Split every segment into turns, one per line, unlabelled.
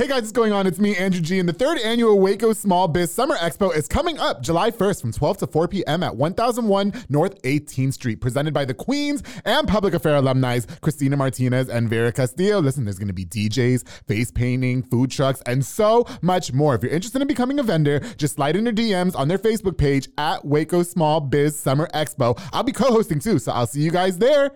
Hey guys, what's going on? It's me, Andrew G, and the third annual Waco Small Biz Summer Expo is coming up July 1st from 12 to 4 p.m. at 1001 North 18th Street, presented by the Queens and Public Affair alumni Christina Martinez and Vera Castillo. Listen, there's going to be DJs, face painting, food trucks, and so much more. If you're interested in becoming a vendor, just slide in your DMs on their Facebook page at Waco Small Biz Summer Expo. I'll be co-hosting too, so I'll see you guys there.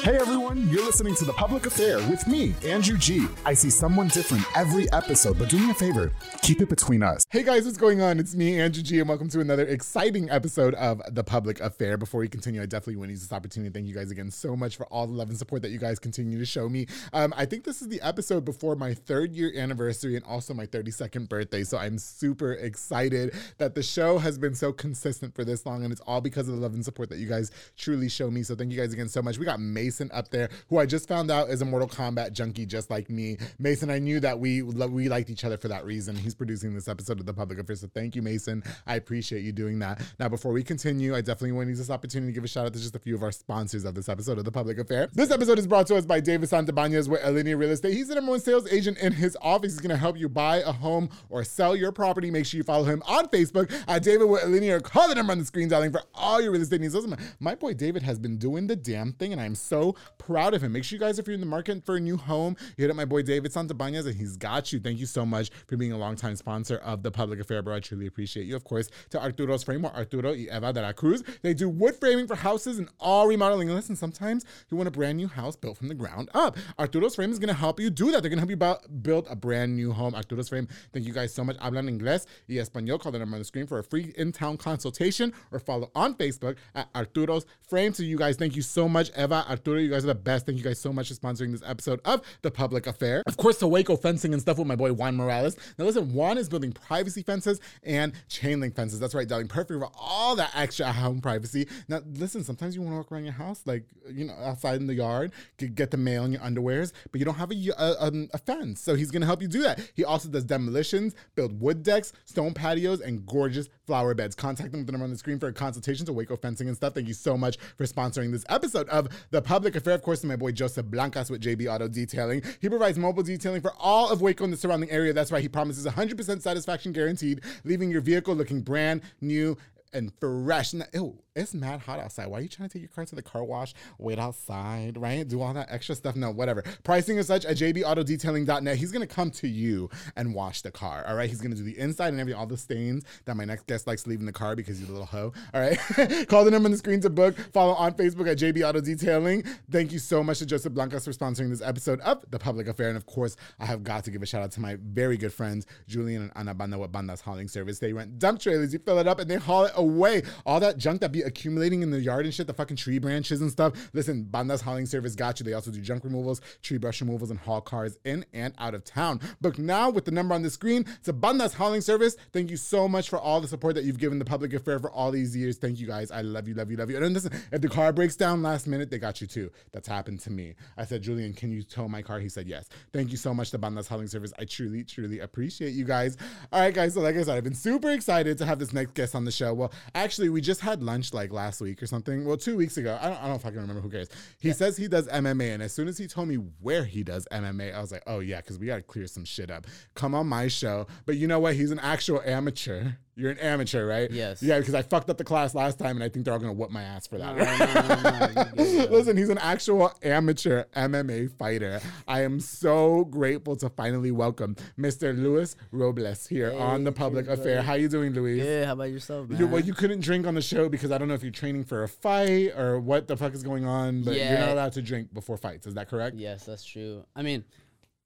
Hey everyone, you're listening to The Public Affair with me, Andrew G. I see someone different every episode, but do me a favor, keep it between us.
Hey guys, what's going on? It's me, Andrew G, and welcome to another exciting episode of The Public Affair. Before we continue, I definitely want to use this opportunity. Thank you guys again so much for all the love and support that you guys continue to show me. Um, I think this is the episode before my third year anniversary and also my 32nd birthday, so I'm super excited that the show has been so consistent for this long, and it's all because of the love and support that you guys truly show me. So thank you guys again so much. We got Mason up there, who I just found out is a Mortal Kombat junkie just like me. Mason, I knew that we we liked each other for that reason. He's producing this episode of The Public Affair, so thank you, Mason. I appreciate you doing that. Now, before we continue, I definitely want to use this opportunity to give a shout out to just a few of our sponsors of this episode of The Public Affair. This episode is brought to us by David Santabanez with Alinea Real Estate. He's the number one sales agent in his office. He's going to help you buy a home or sell your property. Make sure you follow him on Facebook at David with Alinea or call the number on the screen, darling, for all your real estate needs. Listen, my boy David has been doing the damn thing, and I'm so proud of him. Make sure you guys, if you're in the market for a new home, hit up my boy David Santabanez, and he's got you. Thank you so much for being a longtime sponsor of the Public Affair, bro. I truly appreciate you. Of course, to Arturo's Frame or Arturo y Eva de la Cruz. They do wood framing for houses and all remodeling. And listen, sometimes you want a brand new house built from the ground up. Arturo's Frame is going to help you do that. They're going to help you build a brand new home. Arturo's Frame, thank you guys so much. Hablan inglés y español. Call the number on the screen for a free in-town consultation or follow on Facebook at Arturo's Frame. So you guys, thank you so much. Eva, Arturo, you guys are the best. Thank you guys so much for sponsoring this episode of The Public Affair. Of course, to Waco fencing and stuff with my boy Juan Morales. Now listen, Juan is building privacy fences and chain link fences. That's right, darling. Perfect for all that extra home privacy. Now listen, sometimes you want to walk around your house, like, you know, outside in the yard, get the mail in your underwears, but you don't have a, a, um, a fence. So he's going to help you do that. He also does demolitions, build wood decks, stone patios, and gorgeous flower beds. Contact them with the number on the screen for a consultation to Waco Fencing and stuff. Thank you so much for sponsoring this episode of The Public Affair. Of course, to my boy Joseph Blancas with JB Auto Detailing. He provides mobile detailing for all of Waco and the surrounding area. That's why he promises 100% satisfaction guaranteed, leaving your vehicle looking brand new and fresh. Now, it's mad hot outside. Why are you trying to take your car to the car wash, wait outside, right? Do all that extra stuff? No, whatever. Pricing is such at jbautodetailing.net. He's going to come to you and wash the car, all right? He's going to do the inside and everything, all the stains that my next guest likes in the car because he's a little hoe, all right? Call the number on the screen to book. Follow on Facebook at JB Auto Detailing. Thank you so much to Joseph Blancas for sponsoring this episode of The Public Affair. And of course, I have got to give a shout out to my very good friends, Julian and Ana Banda with Banda's Hauling Service. They rent dump trailers, you fill it up, and they haul it away. All that junk that be accumulating in the yard and shit, the fucking tree branches and stuff. Listen, Banda's Hauling Service got you. They also do junk removals, tree brush removals, and haul cars in and out of town. Book now with the number on the screen. It's a Banda's Hauling Service. Thank you so much for all the support that you've given the public affair for all these years. Thank you guys. I love you, love you, love you. And listen, if the car breaks down last minute, they got you too. That's happened to me. I said, Julian, can you tow my car? He said, yes. Thank you so much to Banda's Hauling Service. I truly, truly appreciate you guys. All right, guys. So like I said, I've been super excited to have this next guest on the show. Well, actually, we just had lunch like last week or something. Well, two weeks ago. I don't, I don't know if I can remember. Who cares? He yeah. says he does MMA, and as soon as he told me where he does MMA, I was like, oh yeah, because we got to clear some shit up. Come on my show. But you know what? He's an actual amateur. You're an amateur, right?
Yes.
Yeah, because I fucked up the class last time, and I think they're all gonna whoop my ass for that.
No, no, no, no, no, you good, bro.
Listen, he's an actual amateur MMA fighter. I am so grateful to finally welcome Mr. Luis Robles here on the Public
cheers,
Affair.
buddy.
How you doing, Luis?
Yeah. How about yourself, man?
You, well, you couldn't drink on the show because I don't know if you're training for a fight or what the fuck is going on, but you're not allowed to drink before fights. Is that correct?
Yes, that's true. I mean,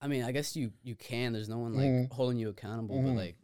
I mean, I guess you you can. There's no one like
Mhm.
holding you accountable,
Mhm.
but like, it-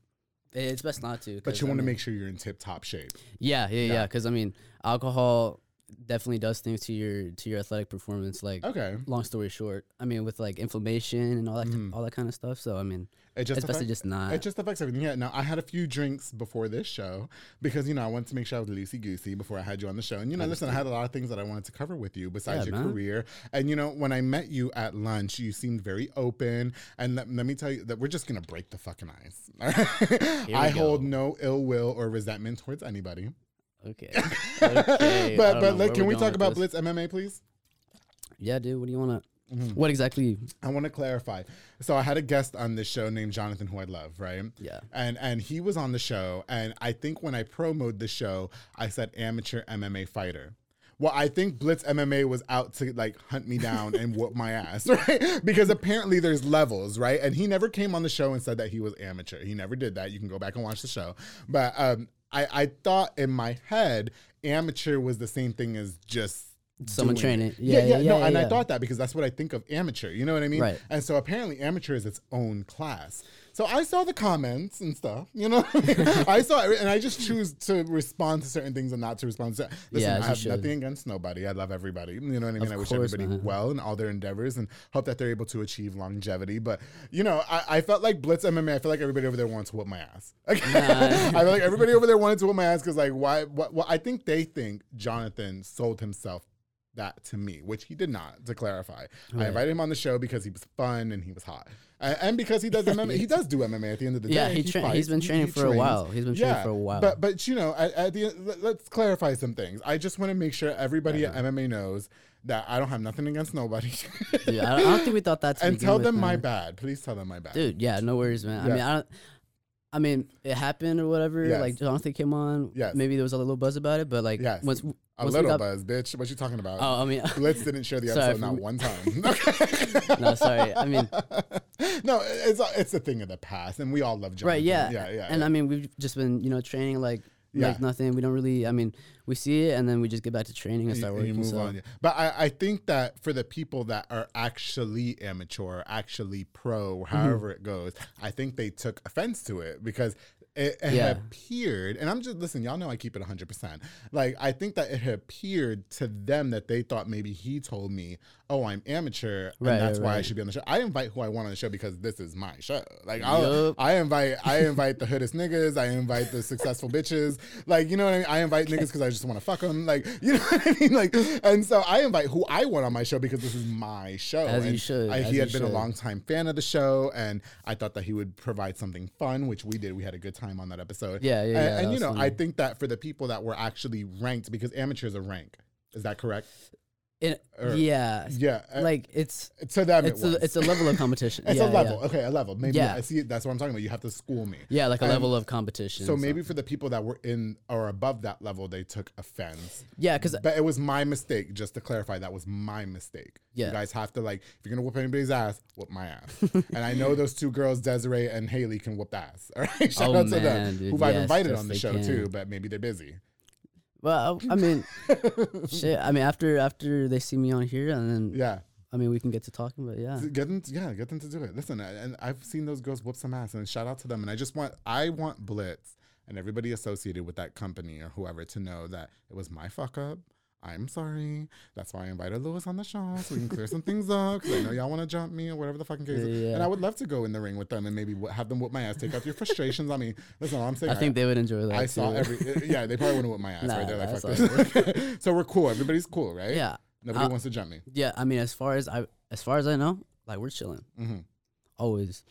it's best not to.
But you want to
mean-
make sure you're in tip top shape.
Yeah, yeah,
Yeah.
yeah. Because I mean, alcohol definitely does things to your to your athletic performance. Like,
Okay.
long story short, I mean, with like inflammation and all that
Mhm.
all that kind of stuff. So I mean,
It just
it's best to just not.
It just affects everything. Yeah. Now I had a few drinks before this show because you know I wanted to make sure I was loosey goosey before I had you on the show. And you know, listen, I had a lot of things that I wanted to cover with you besides
Yeah,
your
man.
career. And you know, when I met you at lunch, you seemed very open. And let, let me tell you that we're just gonna break the fucking ice. I hold no ill will or resentment towards anybody.
Okay. okay.
But but
know
can we talk about
this.
Blitz MMA, please?
Yeah, dude. What do you want to?
Mm-hmm.
What exactly?
I want to clarify. So I had a guest on this show named Jonathan, who I love, right?
Yeah.
And and he was on the show, and I think when I promoted the show, I said amateur MMA fighter. Well, I think Blitz MMA was out to like hunt me down and whoop my ass, right? Because apparently there's levels, right? And he never came on the show and said that he was amateur. He never did that. You can go back and watch the show. But um, I, I thought in my head, amateur was the same thing as just
Someone training.
it.
Yeah, yeah,
no,
yeah,
and I thought that because that's what I think of amateur. You know what I mean?
Right.
And so apparently amateur is its own class. So I saw the comments and stuff, you know. I, saw it, and I just choose to respond to certain things and not to respond to. Listen,
Yeah,
I have
should.
nothing against nobody. I love everybody. You know what I mean?
Of
I wish everybody
man.
well in all their endeavors and hope that they're able to achieve longevity. But you know, I, I felt like Blitz MMA. I feel like everybody over there wants to whoop my ass. I feel like everybody over there wanted to whoop my ass because like why? What? Well, I think they think Jonathan sold himself that to me, which he did not. To clarify, I invited him on the show because he was fun and he was hot, and, because he does MMA. he does do MMA at the end of the
Yeah,
day.
he tra-
fights,
he's been training
he
for a while. He's been training for a while.
But but you know, at, at the end, let- let's clarify some things. I just want to make sure everybody at MMA knows that I don't have nothing against nobody,
Dude, I, don't, I don't think we thought that.
And tell
with,
them my bad. Please tell them my bad.
Dude, yeah, no worries, man. I mean, I don't. I mean, it happened or whatever.
Yes.
Like Jonathan came on.
Yes.
Maybe there was a little buzz about it, but like
Yes.
once
a little buzz, bitch. What you talking about?
Oh, I mean,
Blitz didn't share the episode not one time.
no, sorry. I mean,
no, it's a, it's a thing of the past, and we all love Jonathan.
right? Yeah,
yeah, yeah.
And
yeah.
I mean, we've just been you know training like
Yeah.
like nothing. We don't really. I mean, we see it and then we just get back to training and start
you
working. so.
on. Yeah. But I, I think that for the people that are actually amateur, actually pro,
Mm-hmm.
however it goes, I think they took offense to it because it, it
Yeah.
appeared, and I'm just listen, y'all know I keep it 100. percent Like I think that it appeared to them that they thought maybe he told me, "Oh, I'm amateur, and
Right,
that's
right,
why I should be on the show." I invite who I want on the show because this is my show. Like I'll,
Yup.
I invite, I invite the hoodest niggas. I invite the successful bitches. Like you know what I mean. I invite niggas because I just want to fuck them. Like you know what I mean. Like and so I invite who I want on my show because this is my show.
As you should,
I, he had been a
should.
long time fan of the show, and I thought that he would provide something fun, which we did. We had a good time on that episode.
Yeah, yeah,
And,
yeah,
and you know. I think that for the people that were actually ranked, because amateurs are rank. Is that correct?
It,
Or-
yeah,
Yeah.
like it's
to them,
it's
it was.
a it's a level of competition.
It's
yeah,
a level.
Yeah.
Okay, a level. Maybe
Yeah.
I see. it. That's what I'm talking about. You have to school me.
Yeah, like a
And
level of competition.
So maybe for the people that were in or above that level, they took offense.
yeah, because
But it was my mistake. Just to clarify, that was my mistake.
Yeah.
You guys have to like, if you're gonna whoop anybody's ass, whoop my ass. and I know those two girls, Desiree and Haley, can whoop ass. All right, oh, shout
Oh,
out to them,
dude.
who I've invited
yes,
on the show
can.
too, but maybe they're busy.
Well, I I mean, shit. I mean, after after they see me on here, and then
Yeah.
I mean, we can get to talking. But yeah,
Get them, yeah, get them to do it. Listen, and I've seen those girls whoop some ass, and shout out to them. And I just want, I want Blitz and everybody associated with that company or whoever to know that it was my fuck up. I'm sorry. That's why I invited Lewis on the show so we can clear some things up. Because I know y'all want to jump me or whatever the fucking case is.
Yeah.
And I would love to go in the ring with them and maybe wh- have them whoop my ass, take off your frustrations on me. Listen, all I'm saying,
I think they would enjoy that.
I saw every. uh, Yeah, they probably wouldn't whip my ass
Nah,
right there. Like fuck this. so we're cool. Everybody's cool, right?
Yeah,
Nobody
Uh,
wants to jump me.
yeah. I mean, as far as I as far as I know, like we're chilling.
hmm
Always.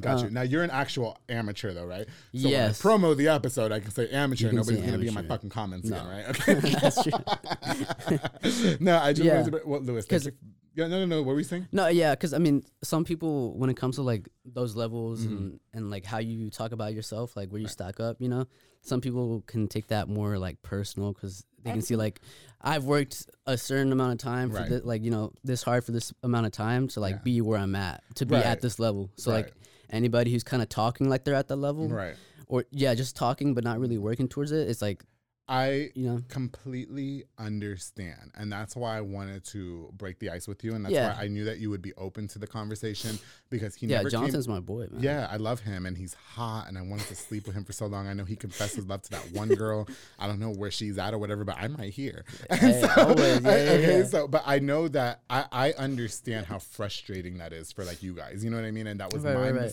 Got you. Um, now you're an actual amateur though, right? So
Yes.
when I promo the episode, I can say amateur.
Can
Nobody's
say
gonna be in my fucking comments
No.
again, right? Okay.
That's true.
no, I just
Yeah.
wanted to. Well, Lewis, thank
'Cause-
you, Yeah, no, no, no. What were you saying?
No, yeah, because I mean, some people when it comes to like those levels and mm-hmm. and like how you talk about yourself, like where you stack up, you know, some people can take that more like personal because they can see like I've worked a certain amount of time for
Right.
thi- like you know this hard for this amount of time to like
Yeah.
be where I'm at to be
Right.
at this level. So
Right.
like anybody who's kind of talking like they're at that level,
Right.
or yeah, just talking but not really working towards it, it's like
I
you know,
completely understand. And that's why I wanted to break the ice with you. And that's
Yeah.
why I knew that you would be open to the conversation because he
yeah,
never came-
Johnson's my boy, man.
Yeah, I love him and he's hot and I wanted to sleep with him for so long. I know he confessed his love to that one girl. I don't know where she's at or whatever, but I'm right here.
Hey, always. Yeah,
okay,
yeah.
so but I know that I, I understand how frustrating that is for like you guys. You know what I mean? And that was
Right,
my
right, right.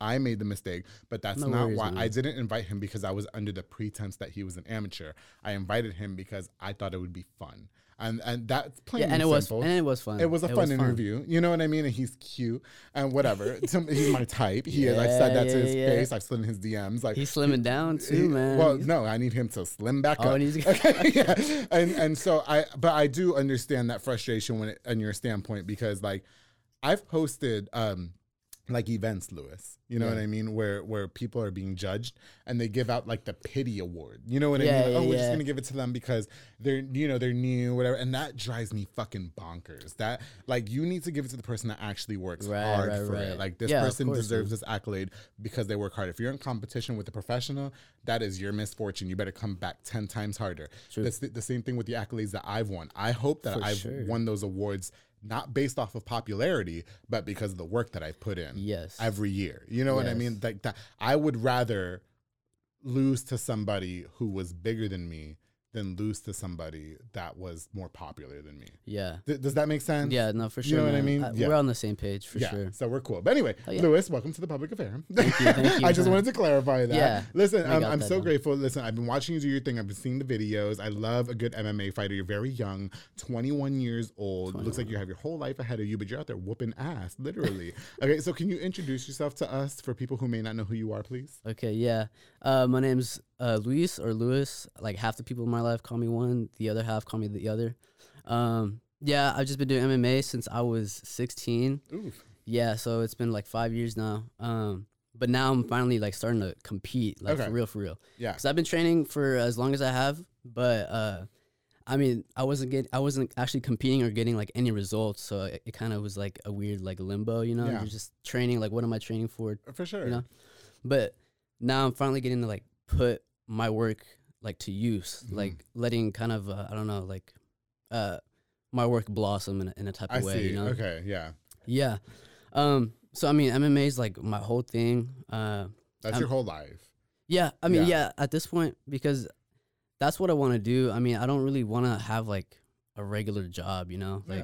I made the mistake, but that's
No
not
worries,
why
man.
I didn't invite him because I was under the pretense that he was an amateur. I invited him because I thought it would be fun. And and that's plain
Yeah, and
and
it was
simple.
and it was fun.
It was a fun interview. You know what I mean? And he's cute and whatever. He's my type. He is. I've said that to his
yeah,
face. I've slid in his DMs. Like
He's slimming down
he-
too, man.
Well, no, I need him to slim back
Oh,
up.
and he's-
okay, yeah. And and so I, but I do understand that frustration when it, on your standpoint because like I've posted um like events, Lewis. You know
Yeah.
what I mean? Where where people are being judged and they give out like the pity award. You know what I mean? Like,
yeah,
oh, we're just gonna give it to them because they're you know they're new, whatever. And that drives me fucking bonkers. That like you need to give it to the person that actually works
Right,
hard
right,
for it. Like this
Yeah,
person
course,
deserves this accolade because they work hard. If you're in competition with a professional, that is your misfortune. You better come back ten times harder.
True.
That's the, the same thing with the accolades that I've won. I hope that
For
I've
sure.
won those awards not based off of popularity, but because of the work that I've put in
Yes.
every year. You know what I mean? Like that I would rather lose to somebody who was bigger than me than lose to somebody that was more popular than me.
yeah.
Th- does that make sense?
Yeah, no, for sure.
You know what I mean?
Uh,
Yeah.
We're on the same page for
yeah,
sure.
so we're cool. But anyway,
Oh, yeah.
Lewis, welcome to the public affair.
Thank you, thank you,
I just
man.
wanted to clarify that.
Yeah,
Listen,
I
um, I'm so grateful. Listen, I've been watching you do your thing. I've been seeing the videos. I love a good MMA fighter. You're very young, 21 years old. Looks like you have your whole life ahead of you, but you're out there whooping ass, literally. okay, so can you introduce yourself to us for people who may not know who you are, please?
Okay, yeah. Uh, my name's uh, Luis or Lewis. Like half the people in my life call me one, the other half call me the other. Um, yeah, I've just been doing MMA since I was 16.
Oof.
Yeah, so it's been like five years now. Um, but now I'm finally like starting to compete, like
Okay.
for real, for real.
Yeah.
Because I've been training for as long as I have, but uh, I mean, I wasn't getting, I wasn't actually competing or getting like any results, so it, it kind of was like a weird like limbo, you know.
Yeah.
You're just training, like, what am I training for?
For sure.
You know, but now I'm finally getting to like put my work like to use,
Mhm.
like letting kind of uh, I don't know, like uh, my work blossom in a, in a type
I
of way,
see.
you know.
Okay, yeah.
Yeah. Um. So I mean, MMA is like my whole thing. Uh.
That's
I'm-
your whole life.
Yeah, I mean,
Yeah.
yeah. at this point, because that's what I want to do. I mean, I don't really want to have like a regular job, you know. Like,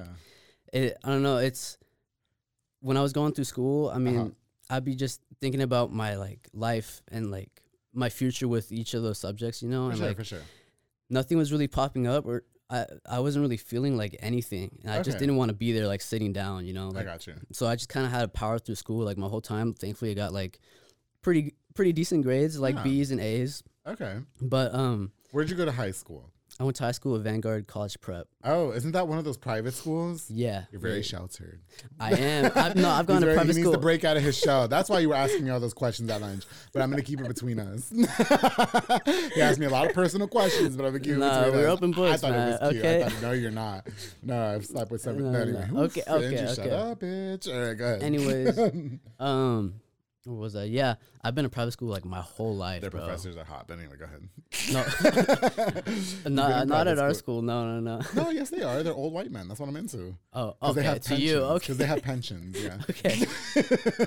yeah.
it, I don't know. It's when I was going through school. I mean,
Uh-huh.
I'd be just thinking about my like life and like my future with each of those subjects, you know.
For
and
sure,
like
for sure.
nothing was really popping up, or I I wasn't really feeling like anything, and I just didn't want to be there like sitting down, you know.
I got you.
so I just kind of had to power through school like my whole time. Thankfully, I got like pretty pretty decent grades, like
Yeah.
B's and A's.
Okay.
But um,
Where'd you go to high school?
I went to high school at Vanguard College Prep.
Oh, isn't that one of those private schools?
Yeah,
You're very
yeah.
sheltered.
I am. I've, no, I've gone
He's
to
very-
private
he
school.
needs to break out of his shell. That's why you were asking me all those questions at lunch. But I'm gonna keep it between us. he asked me a lot of personal questions, but I'm gonna keep it between
we're
us.
open
I thought
man,
it was cute.
okay?
I thought, no, you're not. No, I've slept with some.
No,
No,
no,
anyway.
no.
Oof,
Okay, okay,
Shut
okay.
up, bitch. All right, go ahead.
Anyways, um, what was that? Yeah, I've been in private school like my whole life,
Their
bro.
professors are hot. But anyway, go ahead.
No, not, not at our school. No, no, no.
No, yes, they are. They're old white men. That's what I'm into.
Oh, okay.
they have
to you, okay.
Because they have pensions. Yeah.
okay.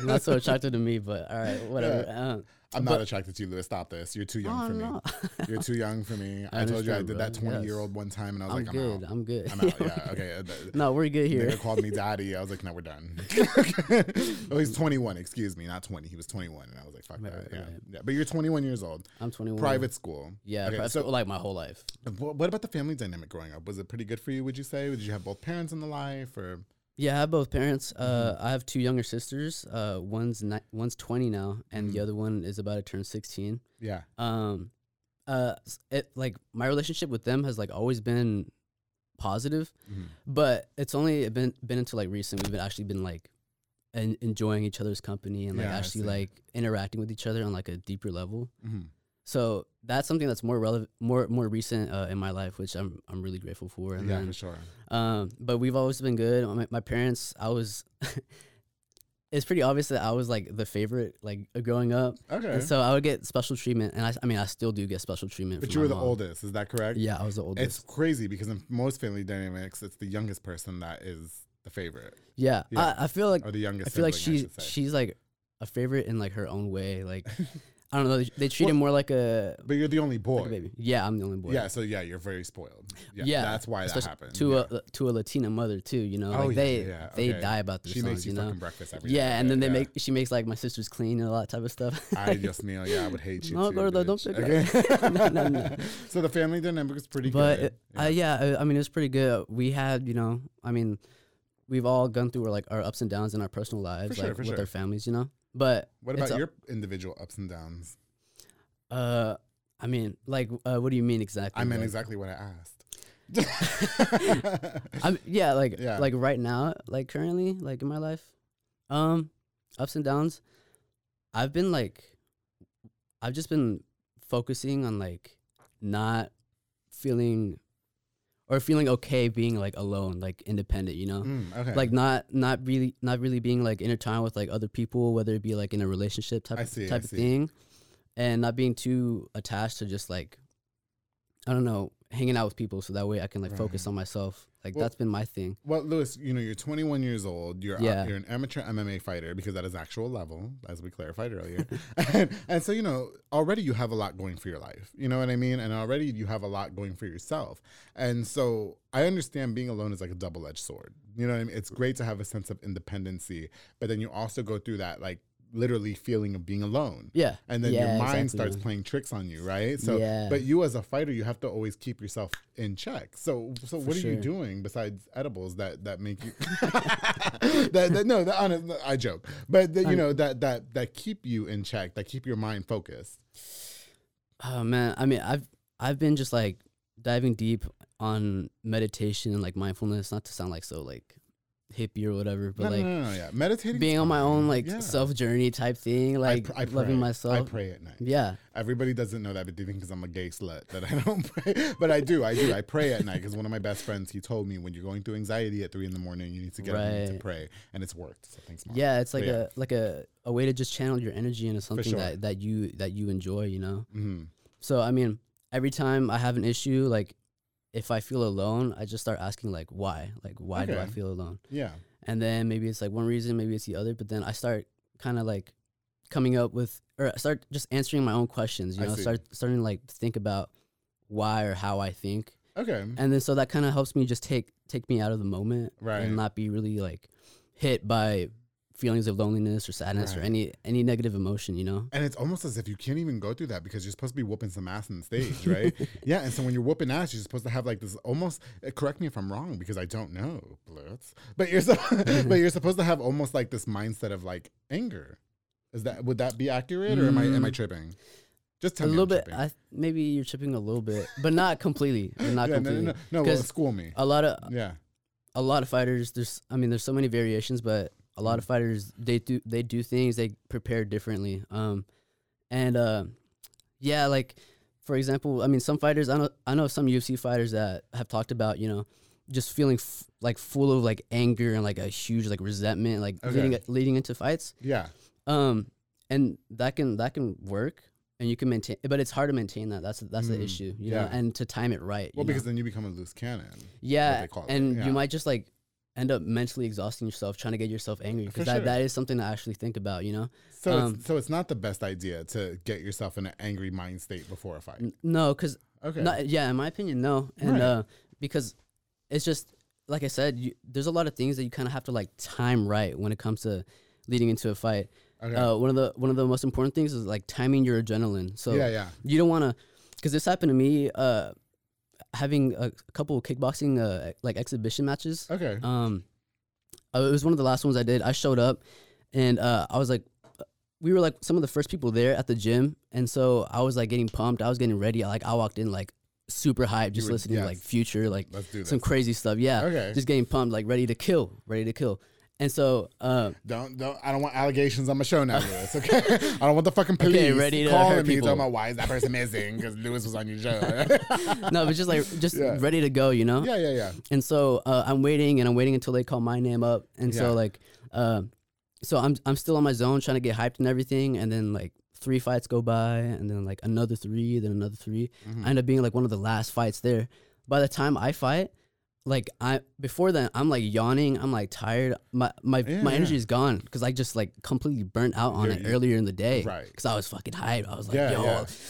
not so attracted to me, but all right, whatever. Um,
I'm not
But-
attracted to you, Lewis. Stop this. You're too young
Oh,
for me. You're too young for me. I, told you I did that
bro.
20 year
Yes.
old one time, and I was
I'm
like. I'm out.
I'm good.
I'm out. Yeah. Okay. uh,
no, we're good here.
Nigga called me daddy. I was like, no, we're done. oh, he's 21. Excuse me, not 20. He was 21, and I was like, fuck
Right,
that.
right,
yeah.
right.
yeah. But you're 21 years old.
I'm 21.
Private school.
Yeah,
Okay,
private
so
school like my whole life.
what about the family dynamic growing up? Was it pretty good for you? Would you say? Did you have both parents in the life, or
Yeah, I have both parents. Uh,
Mm-hmm.
I have two younger sisters. Uh, one's ni- one's 20 now, and the other one is about to turn 16.
yeah?
Um, uh, s- it like my relationship with them has like always been positive,
Mhm.
but it's only been been until like recent we've been actually been like en- enjoying each other's company and like
Yeah, I
actually
see.
like interacting with each other on like a deeper level. So that's something that's more relevant, more more recent uh, in my life, which I'm I'm really grateful for. And
Yeah,
then,
for sure.
um, but we've always been good. My, my parents, I was. it's pretty obvious that I was like the favorite, like uh, growing up,
Okay.
and so I would get special treatment, and I, I mean, I still do get special treatment.
but you were the
mom.
oldest, is that correct?
Yeah, I was the oldest.
It's crazy because in most family dynamics, it's the youngest person that is the favorite
yeah,
yeah.
I, I feel like
or the youngest.
I feel like
sibling, I
she's she's like a favorite in like her own way. Like I don't know, they, they treat him more like a,
But you're the only boy.
like baby. Yeah, I'm the only boy.
Yeah, so yeah, you're very spoiled. Yeah,
yeah,
that's why that happened.
to
yeah.
a to a Latina mother too. You know,
Oh,
like
yeah,
they
yeah,
they
okay.
die about their
she
sons.
makes you,
you know,
fucking breakfast every
yeah,
day,
and then they make she makes like my sister's clean and all that type of stuff.
I just kneel. Yeah, I would hate you.
No,
too,
gordo, don't pick.
Okay.
No, no, no.
So the family dynamic is pretty
but
good.
it, uh, yeah, I, mean, it was pretty good. We had, you know, I mean, we've all gone through our like our ups and downs in our personal lives,
sure,
like
for
with
sure.
our families, you know. But
what about
a-
your individual ups and downs?
Uh, I mean, like, uh, what do you mean exactly?
I meant
Like-
exactly what I asked.
I'm yeah, like
Yeah.
like right now, like currently, like in my life, um, ups and downs. I've been like, I've just been focusing on like not feeling or feeling okay being like alone, like independent, you know.
Mm, okay.
Like not not really not really being like intertwined with like other people, whether it be like in a relationship type
see, I
type of
see.
thing, and not being too attached to just like I don't know hanging out with people, so that way I can like focus on myself. Like
Well,
that's been my thing.
Well, Lewis, you know, you're 21 years old. You're
Yeah.
you're an amateur MMA fighter because that is actual level, as we clarified earlier. and, and so, you know, already you have a lot going for your life. You know what I mean? And already you have a lot going for yourself. And so I understand being alone is like a double edged sword. You know what I mean? It's great to have a sense of independency, but then you also go through that like literally feeling of being alone.
Yeah,
And then
Yeah,
your mind
exactly,
starts playing tricks on you, right? So,
Yeah.
but you as a fighter, you have to always keep yourself in check. So, so what are you doing besides edibles that that make you? that, that no, that, honest, I joke, but that, you know that that that keep you in check, that keep your mind focused.
Oh man, I mean, I've I've been just like diving deep on meditation and like mindfulness. Not to sound like so like hippie or whatever, but
No,
like
no, no, no, yeah, meditating.
being on my own like
Yeah.
self journey type thing,
I
like
pr- I
loving
pray.
myself.
I pray at night.
Yeah,
Everybody doesn't know that, but they think because I'm a gay slut that I don't pray. But I do, I do. I pray at night because one of my best friends he told me when you're going through anxiety at three in the morning, you need to get up and need to pray, and it's worked. So thanks, mom.
yeah, it's like
yeah.
a like a, a way to just channel your energy into something
sure.
that that you that you enjoy, you know.
hmm
So I mean, every time I have an issue, like if I feel alone, I just start asking like why, like why do I feel alone?
Yeah.
and then maybe it's like one reason, maybe it's the other, but then I start kind of like coming up with or I start just answering my own questions, you
I
know,
see.
start starting to like think about why or how I think.
Okay.
And then so that kind of helps me just take take me out of the moment
Right.
and not be really like hit by feelings of loneliness or sadness or any any negative emotion, you know.
And it's almost as if you can't even go through that because you're supposed to be whooping some ass on stage, right? yeah. And so when you're whooping ass, you're supposed to have like this almost. uh, Correct me if I'm wrong because I don't know, Blitz. But you're so, but you're supposed to have almost like this mindset of like anger. Is that would that be accurate or am I am I
Mm.
tripping? Just tell
a
me
little bit. I maybe you're tripping a little bit, but not completely. but Not
yeah, no, no,
completely.
no, no. Well, school me.
A lot of
Yeah.
a lot of fighters there's i mean there's so many variations but a lot of fighters they do they do things they prepare differently um and uh yeah like for example i mean some fighters i know i know some ufc fighters that have talked about you know just feeling f- like full of like anger and like a huge like resentment like
Okay.
leading leading into fights
Yeah.
um and that can that can work and you can maintain but it's hard to maintain that that's that's the
Mm,
issue you
yeah.
know and to time it right
Well,
you know?
because then you become a loose cannon.
Yeah,
they call it,
and
yeah.
you might just like end up mentally exhausting yourself trying to get yourself angry because that,
sure.
that is something to actually think about, you know.
So
Um,
it's, so it's not the best idea to get yourself in an angry mind state before a fight.
N- No, because
Okay.
yeah, in my opinion, no, and
Right.
uh, because it's just like I said, you, there's a lot of things that you kind of have to like time right when it comes to leading into a fight.
Okay.
Uh, one of the one of the most important things is like timing your adrenaline. So
yeah, yeah.
you don't want to, because this happened to me. Uh, having a, couple of kickboxing uh, like exhibition matches.
Okay.
Um, uh, it was one of the last ones I did. I showed up, and uh, I was like, we were like some of the first people there at the gym, and so I was like getting pumped. I was getting ready. I, like I walked in like super hyped, just
were-
listening to like Future, like some crazy stuff. Yeah,
Okay.
just getting pumped, like ready to kill, ready to kill. And so, uh,
Don't don't. I don't want allegations on my show now, Lewis. Okay, I don't want the fucking police
ready to
calling me talking about why is that person missing because Lewis was on your show.
no, but just like just
Yeah.
ready to go, you know.
yeah, yeah, yeah.
And so uh, I'm waiting, and I'm waiting until they call my name up. And
Yeah.
so like, uh, so I'm I'm still on my zone, trying to get hyped and everything. And then like three fights go by, and then like another three, then another 3
Mm-hmm.
I end up being like one of the last fights there. By the time I fight, like I before then I'm like yawning, I'm like tired. My my
Yeah,
my energy is gone because I just like completely burnt out on
Yeah,
it
you-
earlier in the day.
Right.
Because I was fucking hyped. I was like,
Yeah,
yo,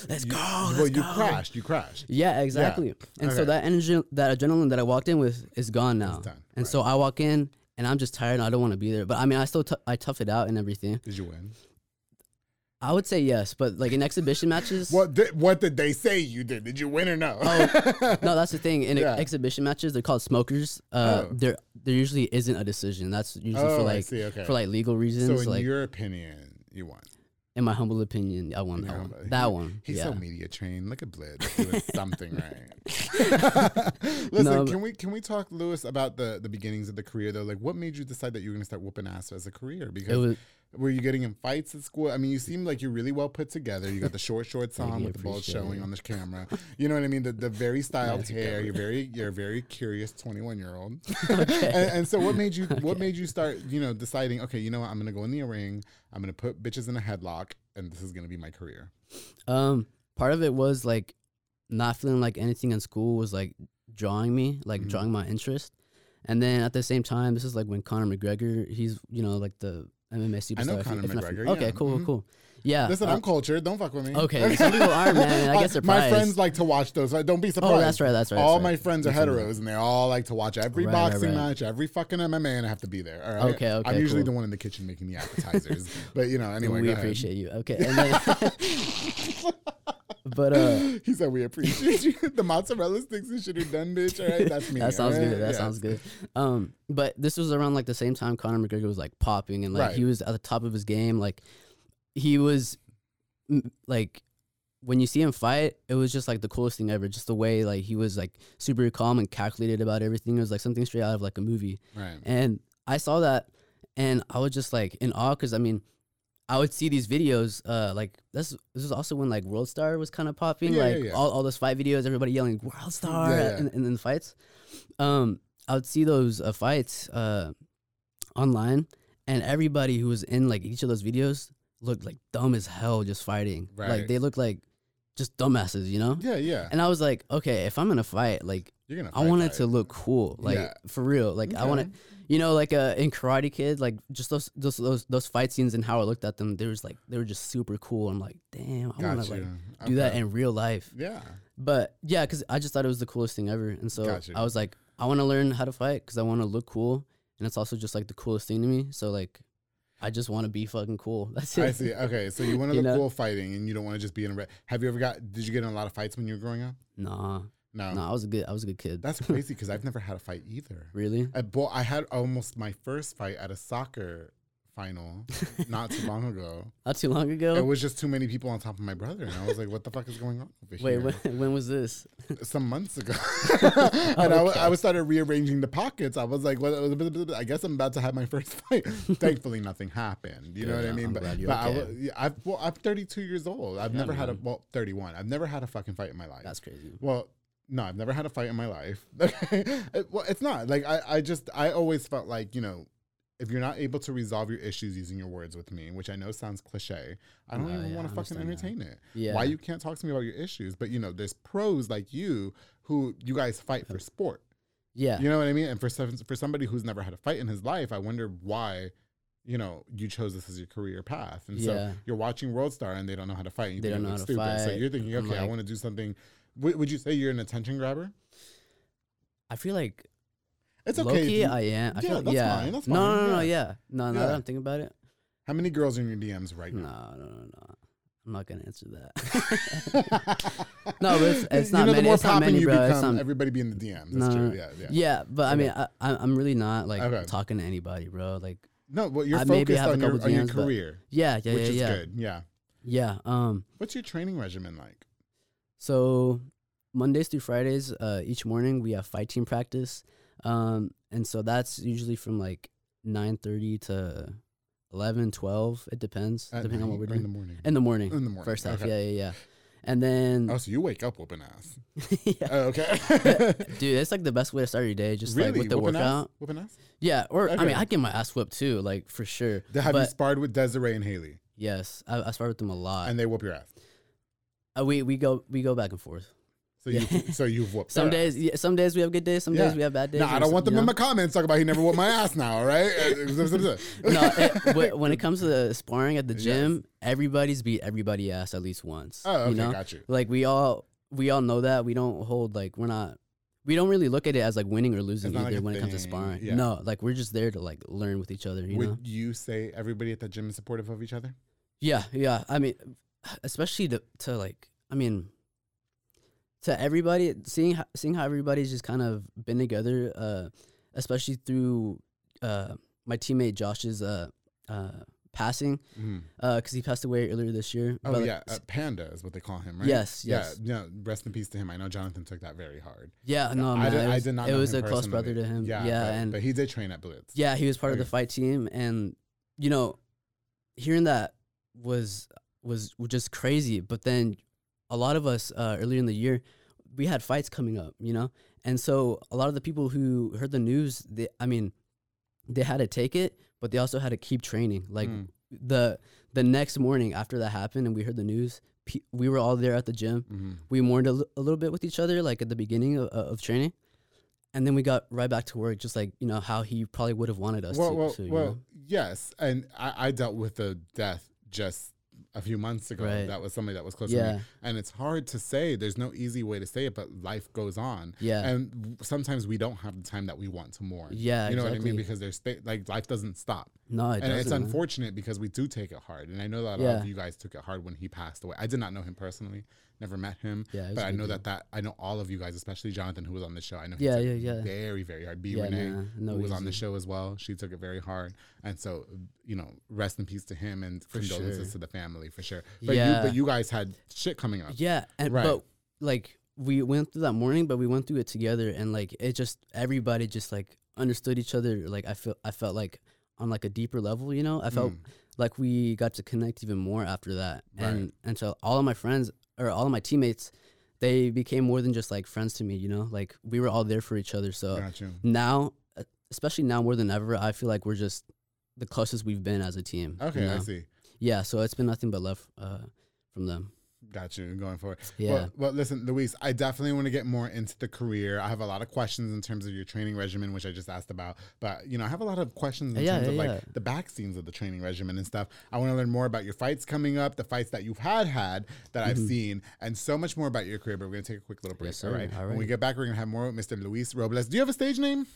let's
You-
go.
well,
let's
you
go.
crashed. You crashed.
Yeah, exactly. And so that energy, that adrenaline that I walked in with is gone now.
done,
And so I walk in and I'm just tired and I don't want to be there. But I mean, I still t- I tough it out and everything.
Did you win?
I would say yes, but like in exhibition matches,
What did, what did they say you did? Did you win or no?
Oh, no, that's the thing. In
Yeah.
exhibition matches, they're called smokers. Uh,
Oh.
there there usually isn't a decision. That's usually
Oh,
for like
okay.
for like legal reasons.
so in
like
your opinion, you won.
in my humble opinion, I won that one. That
he-
one.
He's
yeah.
so media trained. Look at Blitz doing something right. Listen,
No,
can we can we talk, Lewis, about the the beginnings of the career though? Like, what made you decide that you were going to start whooping ass as a career? Because were you getting in fights at school? I mean, you seem like you're really well put together. You got the short shorts on with the balls showing
it.
on the camera. You know what I mean? The the very styled hair. You're very you're a very curious 21 year old. and, and so, what made you what made you start? You know, deciding okay, you know what? I'm going to go in the ring. I'm going to put bitches in a headlock, and this is going to be my career.
Um, part of it was like not feeling like anything in school was like drawing me, like
Mm-hmm.
drawing my interest. And then at the same time, this is like when Conor McGregor, he's you know like the MMA superstar.
I know
if you-
Conor
if not-
McGregor,
Okay,
yeah.
cool,
Mhm.
cool. Yeah.
Listen,
uh,
I'm cultured. Don't fuck with me.
okay, some people are, man. I get
My friends like to watch those. Like, Don't be surprised.
Oh, that's right, that's right,
All
that's
my
right.
friends are
That's right.
heteros, and they all like to watch every
Right, right,
boxing
right.
match, every fucking MMA, and I have to be there. All right.
Okay, okay,
I'm usually
cool.
the one in the kitchen making the appetizers, but you know, anyway.
we
go ahead.
appreciate you. Okay, and then, but uh,
He said we appreciate you. the mozzarella sticks and shit are done, bitch. All right, that's me.
that sounds
right?
good. That
Yeah.
sounds good. Um, but this was around like the same time Conor McGregor was like popping and like he was at the top of his game. Like he was like when you see him fight, it was just like the coolest thing ever. Just the way like he was like super calm and calculated about everything. It was like something straight out of like a movie.
Right.
And I saw that and I was just like in awe because I mean, I would see these videos, uh, like this. This was also when like World Star was kind of popping,
Yeah, yeah,
like
yeah.
all, all those fight videos, everybody yelling World Star
Yeah, yeah.
in, in, in the fights. Um, I would see those uh, fights uh, online, and everybody who was in like each of those videos looked like dumb as hell just fighting.
Right.
Like they looked like just dumbasses, you know.
Yeah, yeah.
And I was like, okay, if I'm gonna fight, like
You're gonna.
I want it to look cool, like
Yeah.
for real. Like I want it, you know, like uh, in Karate Kid, like just those those those those fight scenes and how I looked at them. There was like they were just super cool. I'm like, damn, I want to like
you.
do that in real life.
Yeah.
But yeah, because I just thought it was the coolest thing ever, and so
Got you.
I was like, I want to learn how to fight because I want to look cool, and it's also just like the coolest thing to me. So like, I just want to be fucking cool. That's it.
I see. Okay, so you want to
You
look
know?
cool fighting, and you don't want to just be in a. Re- Have you ever got? Did you get in a lot of fights when you were growing up?
Nah,
No.
no, I was a good, I was a good kid.
That's crazy because I've never had a fight either.
really.
I, bo- I had almost my first fight at a soccer final not too long ago.
Not too long ago.
It was just too many people on top of my brother, and I was like, "What the fuck is going on over
Wait,
here?"
when, when was this?
Some months ago, and I,
Okay.
I was started rearranging the pockets. I was like, "What?" I guess I'm about to have my first fight. Thankfully, nothing happened. You know what I mean?
I'm
but but I
okay.
w- yeah, I've, well, I'm 32 years old. I've
Yeah,
never had a well, 31. I've never had a fucking fight in my life.
That's crazy.
Well, no, I've never had a fight in my life. It- well, it's not like I, I just I always felt like you know, if you're not able to resolve your issues using your words with me, which I know sounds cliche, I don't even
yeah,
want to fucking
understand that.
entertain it.
Yeah.
Why you can't talk to me about your issues? But you know, there's pros like you who you guys fight for sport.
Yeah.
You know what I mean? And for for somebody who's never had a fight in his life, I wonder why. You know, you chose this as your career path, and so you're watching World Star, and they don't know how to fight. and You
They don't know how to
stupid. So you're thinking, okay, I want to do something. Would, would you say you're an attention grabber?
I feel like
It's okay.
Low-key,
you-
I am. I
Yeah,
feel
that's
yeah.
fine, that's
no, no, no, no,
yeah.
yeah. No, now
Yeah.
I'm thinking about it,
How many girls are in your DMs right now?
no, no, no. No. I'm not gonna answer that. no, but it's, it's
you know,
many.
the more
it's not many,
you
bro.
Become,
not,
everybody be in the DMs. That's
no,
true.
no,
Yeah, yeah.
yeah. but I mean, I, I'm really not like
Okay.
talking to anybody, bro. Like,
No, well, you're
I
focused on your,
couple
on your career,
yeah, yeah, yeah.
which
yeah,
is
yeah,
good. Yeah.
yeah. Um,
What's your training regimen like?
So Mondays through Fridays, uh, each morning we have fight team practice, um, and so that's usually from like nine thirty to 11, 12. It depends
At
depending on what we're
doing. in the morning.
in the morning.
In the morning,
first half.
okay.
Yeah, yeah, yeah. And then,
Oh, so you wake up whooping ass.
yeah.
Oh, okay.
dude, it's like the best way to start your day. Just
really?
like with the
whooping
workout.
Ass? Whooping ass?
Yeah, or I mean, I get my ass whooped too, like for sure.
Have you sparred with Desiree and Haley?
yes, I, I spar with them a lot.
And they whoop your ass.
Uh, we we go we go back and forth.
So you so you've whooped
Some days, yeah, some days we have good days. Some
Yeah.
days we have bad days.
No, I don't
some-
want them
you
in
know?
my comments talking about he never whooped my ass now, all right?
no, it, wh- when it comes to the sparring at the
Yes.
gym, everybody's beat everybody ass at least once.
Oh, okay,
you know?
got you.
Like we all we all know that. We don't hold like we're not. We don't really look at it as like winning or losing
It's not like
either
a
when it comes to
thing,
sparring.
yeah.
No, like we're just there to like learn with each other. You
Would
know?
you say everybody at the gym is supportive of each other?
Yeah, yeah. I mean, especially to to like, I mean, to everybody, seeing how, seeing how everybody's just kind of been together, uh, especially through uh, my teammate Josh's uh, uh, passing, because he passed away earlier this year.
Oh
But,
yeah, uh, Panda is what they call him, right?
Yes, yes.
Yeah, yeah. Rest in peace to him. I know Jonathan took that very hard.
yeah, no,
I did,
it
I did not.
It was a close brother to him.
Yeah,
Yeah,
but,
and
but he did train at Blitz.
Yeah, he was part of the fight team, and you know, hearing that was was just crazy. But then, a lot of us uh, earlier in the year, we had fights coming up, you know, and so a lot of the people who heard the news, they, I mean, they had to take it, but they also had to keep training. Like
Mm.
the the next morning after that happened, and we heard the news, pe- we were all there at the gym.
Mhm.
We mourned a, little bit with each other, like at the beginning of, of training. And then we got right back to work, just like you know how he probably would have wanted us
Well,
to.
well,
to,
well, yes, and I, I dealt with the death just a few months ago.
Right.
That was somebody that was close to me, and it's hard to say. There's no easy way to say it, but life goes on.
Yeah.
and sometimes we don't have the time that we want to mourn.
Yeah,
you know what I mean? Because there's like life doesn't stop.
No, it
and it's
man.
unfortunate because we do take it hard, and I know that a lot of you guys took it hard when he passed away. I did not know him personally, never met him,
Yeah,
but I know that that I know all of you guys, especially Jonathan, who was on the show. I know he
Yeah,
took
yeah,
it
yeah.
very, very hard. B
Yeah,
Renee,
nah, no
who was on the show as well, she took it very hard, and so you know, rest in peace to him and
For
condolences
sure.
to the family for sure. But
Yeah.
you, but you guys had shit coming up.
Yeah, and
Right.
but like we went through that morning, but we went through it together, and like it just everybody just like understood each other. Like I felt I felt like on like a deeper level, you know. I felt
Mm.
like we got to connect even more after that, and and so all of my friends or all of my teammates, they became more than just like friends to me, you know. Like we were all there for each other. So
Got you.
now, uh, especially now more than ever, I feel like we're just the closest we've been as a team. you
Okay, I see.
Yeah, so it's been nothing but love uh, from them.
Got you going forward.
Yeah.
Well, well, listen, Luis, I definitely want to get more into the career. I have a lot of questions in terms of your training regimen, which I just asked about. But you know, I have a lot of questions in
Yeah,
terms of
yeah,
like
yeah.
the back scenes of the training regimen and stuff. I want to learn more about your fights coming up, the fights that you've had had that I've seen, and so much more about your career. But we're gonna take a quick little break.
Mm-hmm. Yes,
all right.
All
When we get back, we're gonna have more with Mr. Luis Robles. Do you have a stage name?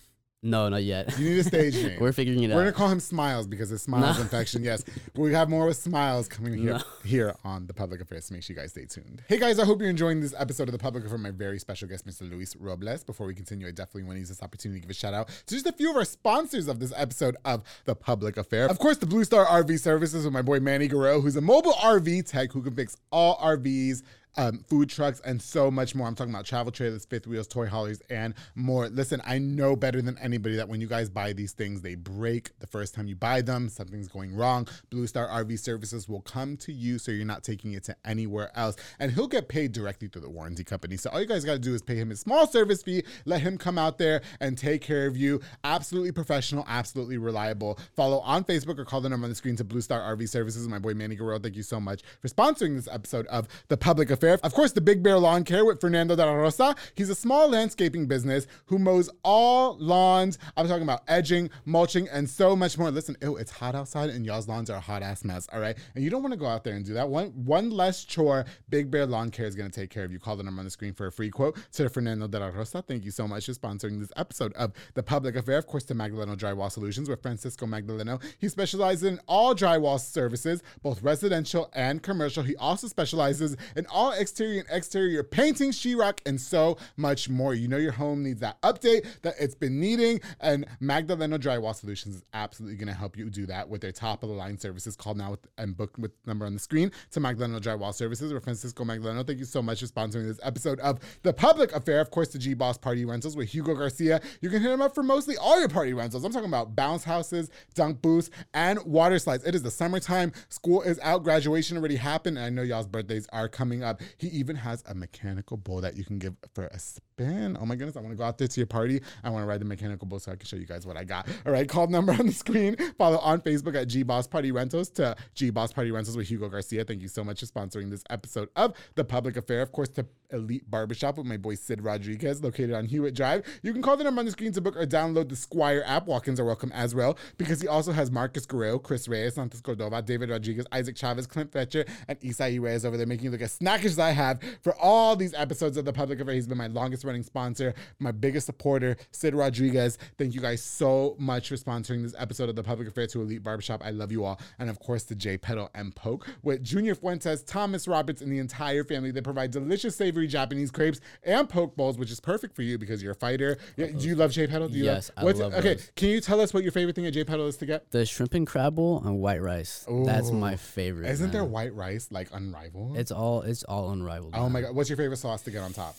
No, not yet.
You need a stage name.
We're figuring it out.
We're gonna call him Smiles because it's Smiles
No.
infection. Yes, we have more with Smiles coming here
No.
here on the Public Affairs. So make sure you guys stay tuned. Hey guys, I hope you're enjoying this episode of the Public Affair. My very special guest, Mr. Luis Robles. Before we continue, I definitely want to use this opportunity to give a shout out to just a few of our sponsors of this episode of the Public Affair. Of course, the Blue Star RV Services with my boy Manny Guerrero, who's a mobile RV tech who can fix all RVs um, food trucks, and so much more. I'm talking about travel trailers, fifth wheels, toy haulers, and more. Listen, I know better than anybody that when you guys buy these things, they break the first time you buy them. Something's going wrong. Blue Star RV Services will come to you so you're not taking it to anywhere else. And he'll get paid directly through the warranty company. So all you guys got to do is pay him a small service fee, let him come out there and take care of you. Absolutely professional, absolutely reliable. Follow on Facebook or call the number on the screen to Blue Star RV Services. My boy Manny Guerrero, thank you so much for sponsoring this episode of The Public Affair. Of course, the Big Bear Lawn Care with Fernando de la Rosa. He's a small landscaping business who mows all lawns. I'm talking about edging, mulching, and so much more. Listen, ew, it's hot outside and y'all's lawns are a hot ass mess, all right? And you don't want to go out there and do that. One one less chore, Big Bear Lawn Care is going to take care of you. Call the number on the screen for a free quote to Fernando de la Rosa. Thank you so much for sponsoring this episode of The Public Affair. Of course, to Magdaleno Drywall Solutions with Francisco Magdaleno. He specializes in all drywall services, both residential and commercial. He also specializes in all exterior and exterior painting, sheetrock, and so much more. You know your home needs that update that it's been needing, and Magdaleno Drywall Solutions is absolutely going to help you do that with their top of the line services. Call now with, and book with number on the screen to Magdaleno Drywall Services or Francisco Magdaleno. Thank you so much for sponsoring this episode of The Public Affair. Of course, the G Boss Party Rentals with Hugo Garcia. You can hit him up for mostly all your party rentals. I'm talking about bounce houses, dunk booths, and water slides. It is the summertime. School is out. Graduation already happened. And I know y'all's birthdays are coming up. He even has a mechanical bull that you can give for a Oh my goodness. I want to go out there to your party. I want to ride the mechanical bull so I can show you guys what I got. All right. Call number on the screen. Follow on Facebook at G Boss Party Rentals to G Boss Party Rentals with Hugo Garcia. Thank you so much for sponsoring this episode of The Public Affair. Of course, to Elite Barbershop with my boy Sid Rodriguez, located on Hewitt Drive. You can call the number on the screen to book or download the Squire app. Walk ins are welcome as well because he also has Marcus Guerrero, Chris Reyes, Santos Cordova, David Rodriguez, Isaac Chavez, Clint Fletcher, and Isai Reyes over there making you look as snackish as I have for all these episodes of The Public Affair. He's been my longest running sponsor, my biggest supporter, Sid Rodriguez. Thank you guys so much for sponsoring this episode of The Public Affair to Elite Barbershop. I love you all. And of course, the J Pedal and Poke with Junior Fuentes, Thomas Roberts, and the entire family. They provide delicious, savory Japanese crepes and poke bowls, which is perfect for you because you're a fighter. Yeah, do you love J Pedal? Do you
Yes,
love,
I
what's-
love
Okay,
those.
can you tell us what your favorite thing at J Pedal is to get?
The shrimp and crab bowl and white rice. That's my favorite.
Isn't there white rice like unrivaled?
It's all it's all unrivaled.
oh my god, what's your favorite sauce to get on top?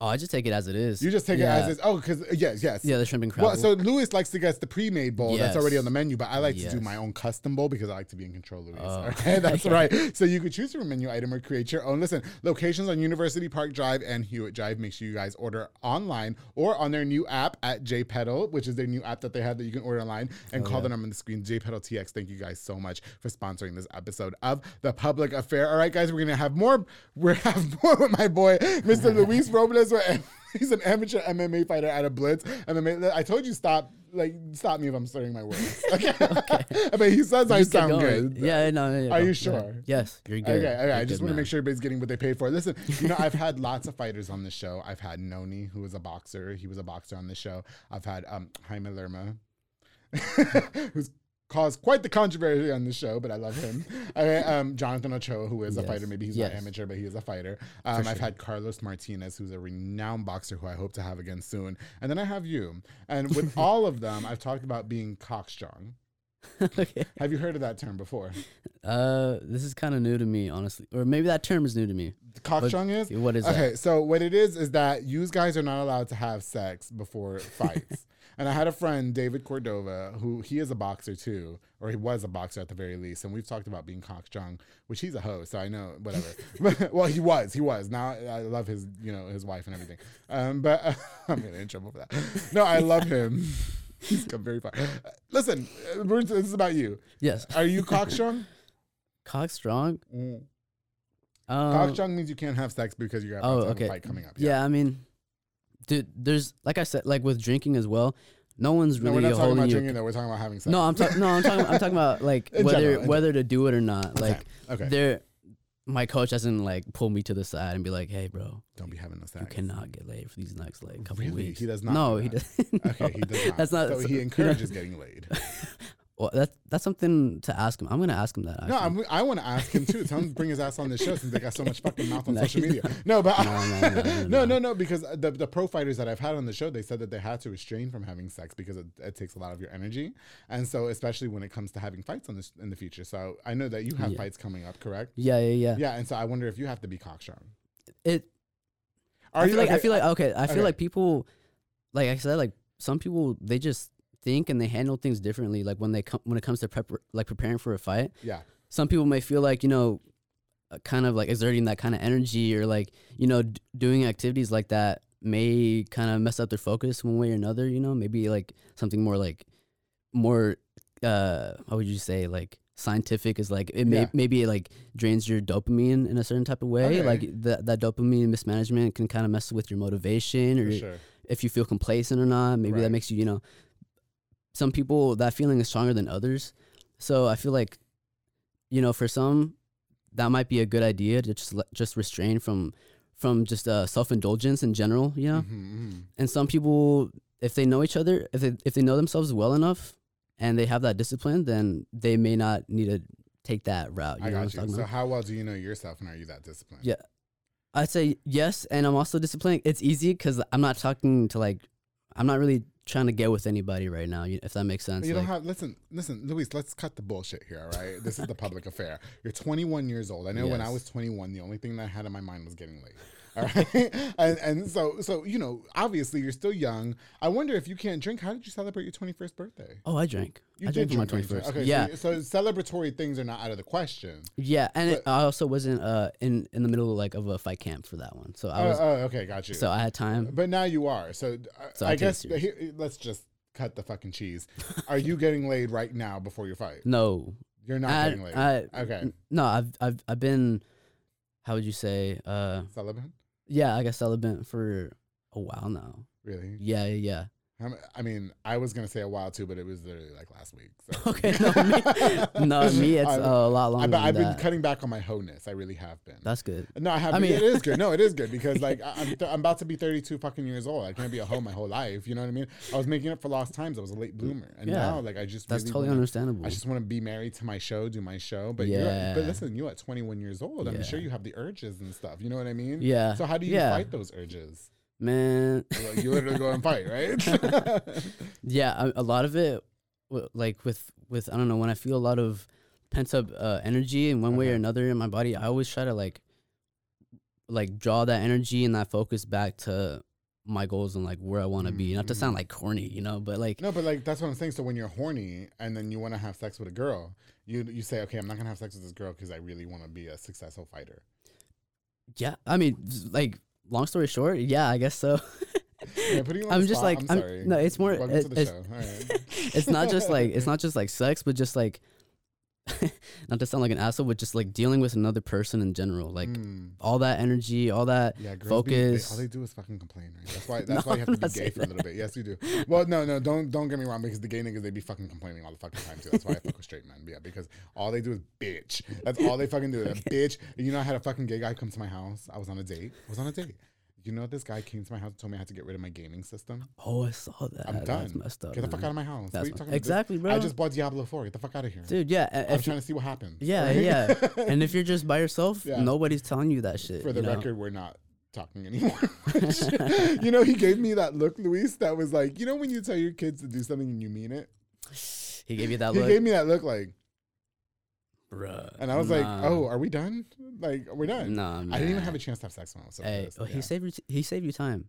Oh, I just take it as it is.
You just take
Yeah.
it as is. Oh, because uh, yes, yes.
Yeah, the shrimp and crab.
Well, so Luis likes to get the pre-made bowl that's already on the menu, but I like to do my own custom bowl because I like to be in control, Luis.
Oh.
Okay, that's right. So you could choose from a menu item or create your own. Listen, locations on University Park Drive and Hewitt Drive. Make sure you guys order online or on their new app at JPedal, which is their new app that they have that you can order online and call the number on the screen. JPedal TX. Thank you guys so much for sponsoring this episode of the Public Affair. All right, guys, we're gonna have more. We're have more with my boy, Mr. Luis Robles. He's an amateur MMA fighter out of Blitz. MMA. I told you stop. Like stop me if I'm slurring my words. Okay. but he says I sound
going.
good.
Yeah, no, no, yeah,
Are you sure?
Yes, you're good.
Okay, okay.
You're
I just want to make sure everybody's getting what they paid for. Listen, you know, I've had lots of fighters on the show. I've had Noni, who was a boxer. He was a boxer on the show. I've had um, Jaime Lerma, who's caused quite the controversy on the show, but I love him. I, um, Jonathan Ochoa, who is a fighter. Maybe he's
Yes.
not amateur, but he is a fighter. Um, I've had Carlos Martinez, who's a renowned boxer who I hope to have again soon. And then I have you. And with all of them, I've talked about being cockstrong.
okay.
Have you heard of that term before?
Uh, this is kind of new to me, honestly, or maybe that term is new to me.
Cockstrong is?
What is
Okay,
that?
so what it is is that you guys are not allowed to have sex before fights. And I had a friend, David Cordova, who he is a boxer too, or he was a boxer at the very least. And we've talked about being cockstrong, which he's a host, so I know whatever. well, he was, he was. Now I love his, you know, his wife and everything. Um, but uh, I'm gonna in trouble for that. No, I love him. He's come very far. Listen, uh, this is about you.
Yes,
Are you cockstrong?
cock strong.
Mm.
Um,
Cockstrong means you can't have sex because
Oh,
have
okay.
a fight coming up.
yeah. I mean, dude, there's like I said, like with drinking as well. No one's
No,
really
we're not talking about
you.
drinking though. We're talking about having sex.
No, I'm talking. No, I'm talking. I'm talking about like
In
whether
general,
whether to do it or not. Like
okay.
there, my coach doesn't like pull me to the side and be like, "Hey, bro,
Don't be having no sex.
you cannot get laid for these next like couple
Really?
weeks."
He does not
No,
do
he doesn't.
Okay, he does not.
That's not.
So he
you know-
encourages getting laid.
Well, that's that's something to ask him. I'm gonna ask him that.
No. I'm, I want to ask him too. Tell him to bring his ass on the show since they got so much fucking mouth on
No,
social media. No, but
No, no, no, no,
no,
no.
because the the pro fighters that I've had on the show, they said that they had to restrain from having sex because it, it takes a lot of your energy, and so especially when it comes to having fights on this in the future. So I know that you have
Yeah.
fights coming up, correct?
yeah, yeah, yeah.
Yeah, and so I wonder if you have to be cockstrong.
It.
Are
I
you
feel like I
okay,
feel like okay. I feel
okay.
like people, like I said, like some people they just think and they handle things differently. Like when they come when it comes to prep like preparing for a fight.
yeah,
some people may feel like you know uh, kind of like exerting that kind of energy or like you know d- doing activities like that may kind of mess up their focus one way or another you know maybe like something more like more uh how would you say like scientific is like it may
Yeah.
maybe it like drains your dopamine in a certain type of way
Okay.
like that that dopamine mismanagement can kind of mess with your motivation or
sure.
if you feel complacent or not. Maybe
Right.
that makes you, you know, some people that feeling is stronger than others. So I feel like, you know, for some, that might be a good idea to just just restrain from from just uh, self indulgence in general, you know.
Mhm, mhm.
And some people, if they know each other, if they if they know themselves well enough, and they have that discipline, then they may not need to take that route. You
I
know
got you. So
about?
how well do you know yourself, and are you that disciplined?
Yeah. I'd say yes, and I'm also disciplined. It's easy because I'm not talking to like, I'm not really trying to get with anybody right now. If that makes sense.
You don't have listen, listen, Luis. Let's cut the bullshit here. All right, this is the public affair. You're 21 years old. I know when I was 21, the only thing that I had in my mind was getting laid. All right, and and so so you know, obviously you're still young. I wonder if you can't drink. How did you celebrate your 21st birthday?
oh, I drank.
You
I
did
drank for my
21st.
first.
Okay,
yeah,
So, so celebratory things are not out of the question.
yeah, and it, I also wasn't uh in in the middle of like of a fight camp for that one, so I
Oh,
was
oh, okay, got you.
so I had time.
But now you are. So, uh,
So I
I, guess here, let's just cut the fucking cheese. Are you getting laid right now before your fight?
No,
You're not
I,
getting laid.
I,
okay.
No, I've I've I've been, how would you say? Uh,
Celibate?
Yeah, I guess celibate for a while now.
Really?
Yeah, yeah, yeah.
I mean, I was gonna say a while too, but it was literally like last week. So.
Okay, no, me, no, me, it's
I-
a lot longer.
I've,
than
been cutting back on my honeness. I really have been.
That's good.
no, I have.
I mean-
it is good. No, it is good because like I- I'm, th- I'm about to be 32 fucking years old. I can't be a hoe my whole life. You know what I mean? I was making up for lost times. I was a late bloomer, and
Yeah.
now like I just
That's
really
totally
wanna-
understandable.
I just want to be married to my show, do my show. But you're,
Yeah.
but listen, you at 21 years old, I'm sure you have the urges and stuff. You know what I mean?
Yeah.
So how do you
Yeah.
fight those urges?
Man,
Like, you literally go and fight, right?
yeah, a, a lot of it, w- like with with I don't know when I feel a lot of pent up uh, energy in one way or another in my body, I always try to like like draw that energy and that focus back to my goals and like where I want to be. Not to sound
Mhm.
like corny, you know, but like
no, but like that's what I'm saying. So when you're horny and then you want to have sex with a girl, you you say, okay, I'm not gonna have sex with this girl because I really want to be a successful fighter.
yeah, I mean, like long story short, yeah, I guess so.
Yeah, putting you on
I'm just
spot,
like
I'm
I'm-
sorry.
no, it's more it- it's,
right.
it's not just like it's not just like sex, but just like not to sound like an asshole, but just like dealing with another person in general, like
Mm.
all that energy, all that
Yeah, girls be- they-
focus.
all they do is fucking complain, right? That's why. That's
No,
why you have to be gay for a little bit. Yes, you do. Well, no, no, don't don't get me wrong because the gay niggas they be fucking complaining all the fucking time too. That's why I fuck with straight men. Yeah, because all they do is bitch. That's all they fucking do. That bitch. You know, I had a fucking gay guy come to my house. I was on a date. I was on a date. You know, this guy came to my house and told me I had to get rid of my gaming system.
oh, I saw that.
I'm
That's
done.
messed up.
Get the fuck out of my house. What
That's
are you talking about?
exactly, bro.
I just bought Diablo 4. Get the fuck out of here.
dude. Yeah,
I'm
you-
trying to see what happens.
yeah,
right?
yeah. and if you're just by yourself,
Yeah.
nobody's telling you that shit.
For the
you know?
record, we're not talking anymore. you know, he gave me that look, Luis, that was like, you know, when you tell your kids to do something and you mean it?
he gave you that
he
look, He
gave me that look like,
Bruh,
and I was like, oh, are we done? Like, we're done.
Nah, man.
I didn't even have a chance to have sex with was so
Hey, oh, he saved you. T- he saved you time.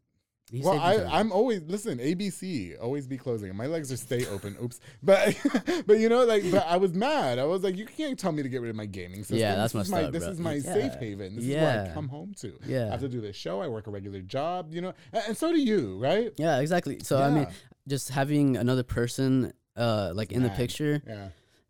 He
well, I. I'm always listen. ABC always be closing. My legs are stay open. Oops, but but you know, like, but I was mad. I was like, you can't tell me to get rid of my gaming system.
Yeah, that's
this is my
up,
this
bro.
is my
Yeah.
safe haven. This is where I come home to.
Yeah, I
have to do this show. I work a regular job. You know, and, and so do you, right?
yeah, exactly. So I mean, just having another person, uh, like in the picture,
Yeah.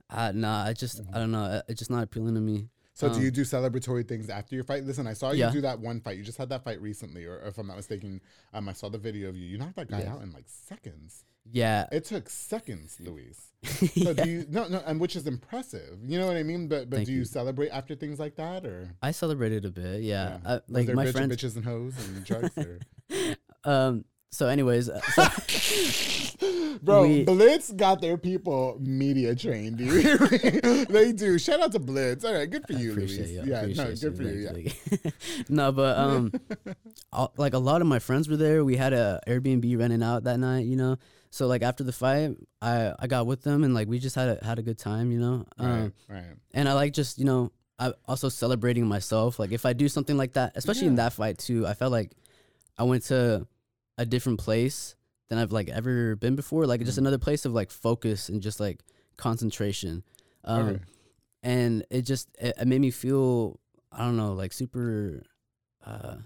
Uh, nah, I just, I don't know, it's just not appealing to me.
So do
Um,
you do celebratory things after your fight? Listen, I saw you
Yeah.
do that one fight. You just had that fight recently, or, or if I'm not mistaken, um, I saw the video of you. You knocked that guy
Yeah.
out in like seconds.
Yeah,
It took seconds, Luis.
yeah.
Do you no no, and which is impressive. You know what I mean? But but
Thank
do you,
you.
celebrate after things like that, or
I celebrated a bit. Yeah,
Yeah.
I, like my
bitch,
friends.
bitches and hoes and drugs? Or?
Um. So, anyways, uh, so,
Bro,
We-
Blitz got their people media trained. You me? they do. Shout out to Blitz. All right, good for you,
appreciate
Luis.
you.
Yeah, no, good for you. Yeah.
No, but um, all- like a lot of my friends were there. We had a Airbnb renting out that night, you know. So like after the fight, I I got with them and like we just had a had a good time, you know. Um,
Right, right.
and I like just you know I also celebrating myself. Like if I do something like that, especially in that fight too, I felt like I went to a different place than I've like ever been before. Like just
Mm.
another place of like focus and just like concentration. Um,
Okay.
and it just it, it made me feel I don't know like super uh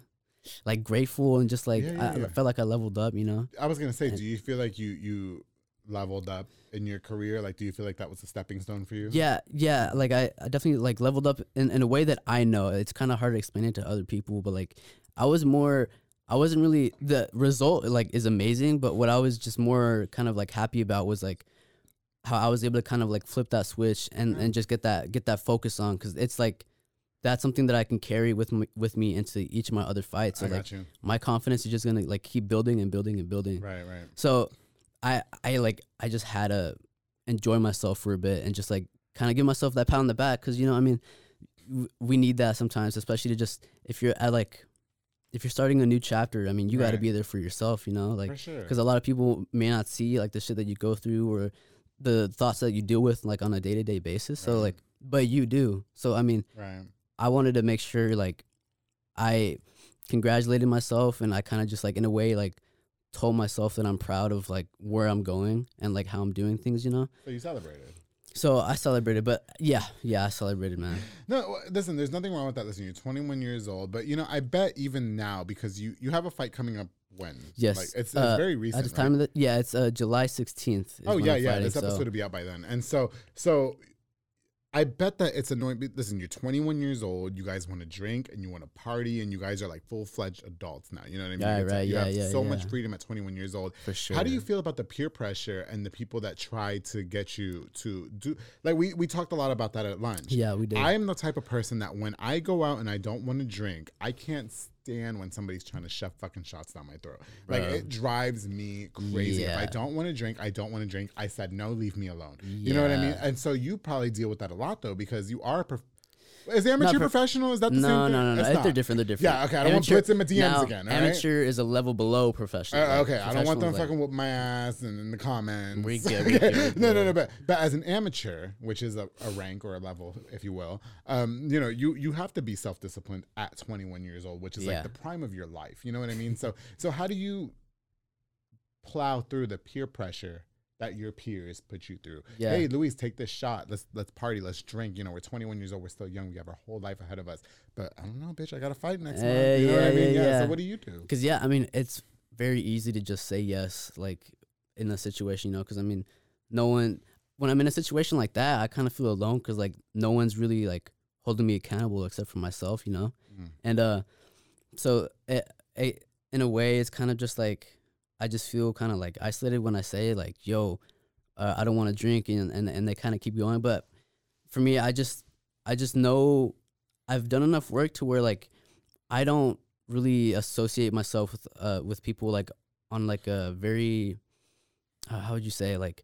like grateful and just like
Yeah, yeah,
I,
yeah.
I felt like I leveled up, you know.
I was gonna say, do you feel like you you leveled up in your career? Like, do you feel like that was a stepping stone for you?
Yeah, yeah. Like I, I definitely like leveled up in, in a way that I know. It's kind of hard to explain it to other people, but like I was more I wasn't really the result like is amazing, but what I was just more kind of like happy about was like how I was able to kind of like flip that switch and mm-hmm. and just get that get that focus on cuz it's like that's something that I can carry with me, with me into each of my other fights. So
I
like
got you.
my confidence is just going to like keep building and building and building.
Right, right.
So I I like I just had to enjoy myself for a bit and just like kind of give myself that pat on the back because you know I mean w- we need that sometimes, especially to just if you're at like if you're starting a new chapter, I mean, you got to be there for yourself, you know, like
For sure.
because a lot of people may not see like the shit that you go through or the thoughts that you deal with like on a day to day basis. So like, but you do. So I mean,
Right.
I wanted to make sure like I congratulated myself and I kind of just like in a way like told myself that I'm proud of like where I'm going and like how I'm doing things, you know.
So you celebrated.
So I celebrated, but yeah, yeah, I celebrated, man.
No, listen. There's nothing wrong with that. Listen, you're 21 years old, but you know, I bet even now because you you have a fight coming up when?
Yes,
like it's, it's
uh,
very recent.
At the time
right?
of the yeah, it's uh, July 16th.
Oh yeah, yeah. This
so-
episode will be out by then, and so so. I bet that it's annoying. Listen, you're 21 years old. You guys want to drink and you want to party, and you guys are like full fledged adults now. You know what I mean?
Right,
It's like
right,
you
yeah,
have
yeah,
so much freedom at 21 years old.
for sure.
How do you feel about the peer pressure and the people that try to get you to do? Like we we talked a lot about that at lunch.
Yeah, we did.
I am the type of person that when I go out and I don't want to drink, I can't stand when somebody's trying to shove fucking shots down my throat. Like
Bro.
it drives me crazy. If I don't want to drink, I don't want to drink. I said no, leave me alone. You know what I mean? And so you probably deal with that a lot though because you are. A prof- is amateur
prof-
professional? Is that the same
no,
thing?
no, no,
It's
If
not.
They're different. They're different.
Yeah, okay, I don't want Blitz in my DMs
now,
again, right?
Amateur is a level below professional.
Uh, okay, I don't want them fucking whoop my ass and in the comments.
We
Okay.
we
no, no, no. But but as an amateur, which is a, a rank or a level, if you will, um, you know, you you have to be self disciplined at 21 years old, which is
Yeah.
like the prime of your life. You know what I mean? So so how do you plow through the peer pressure? That your peers put you through.
Yeah.
Hey, Luis, take this shot. Let's let's party. Let's drink. You know, we're 21 years old. We're still young. We have our whole life ahead of us. But I don't know, bitch. I got to fight next month.
Eh,
You know what I mean?
yeah,
So what do you do?
Because yeah, I mean, it's very easy to just say yes, like in a situation, you know. Because I mean, no one. When I'm in a situation like that, I kind of feel alone because like no one's really like holding me accountable except for myself, you know.
Mm.
And uh, so it, it, in a way, it's kind of just like I just feel kind of like isolated when I say like, "Yo, uh, I don't want to drink," and and, and they kind of keep going. But for me, I just I just know I've done enough work to where like I don't really associate myself with uh with people like on like a very uh, how would you say like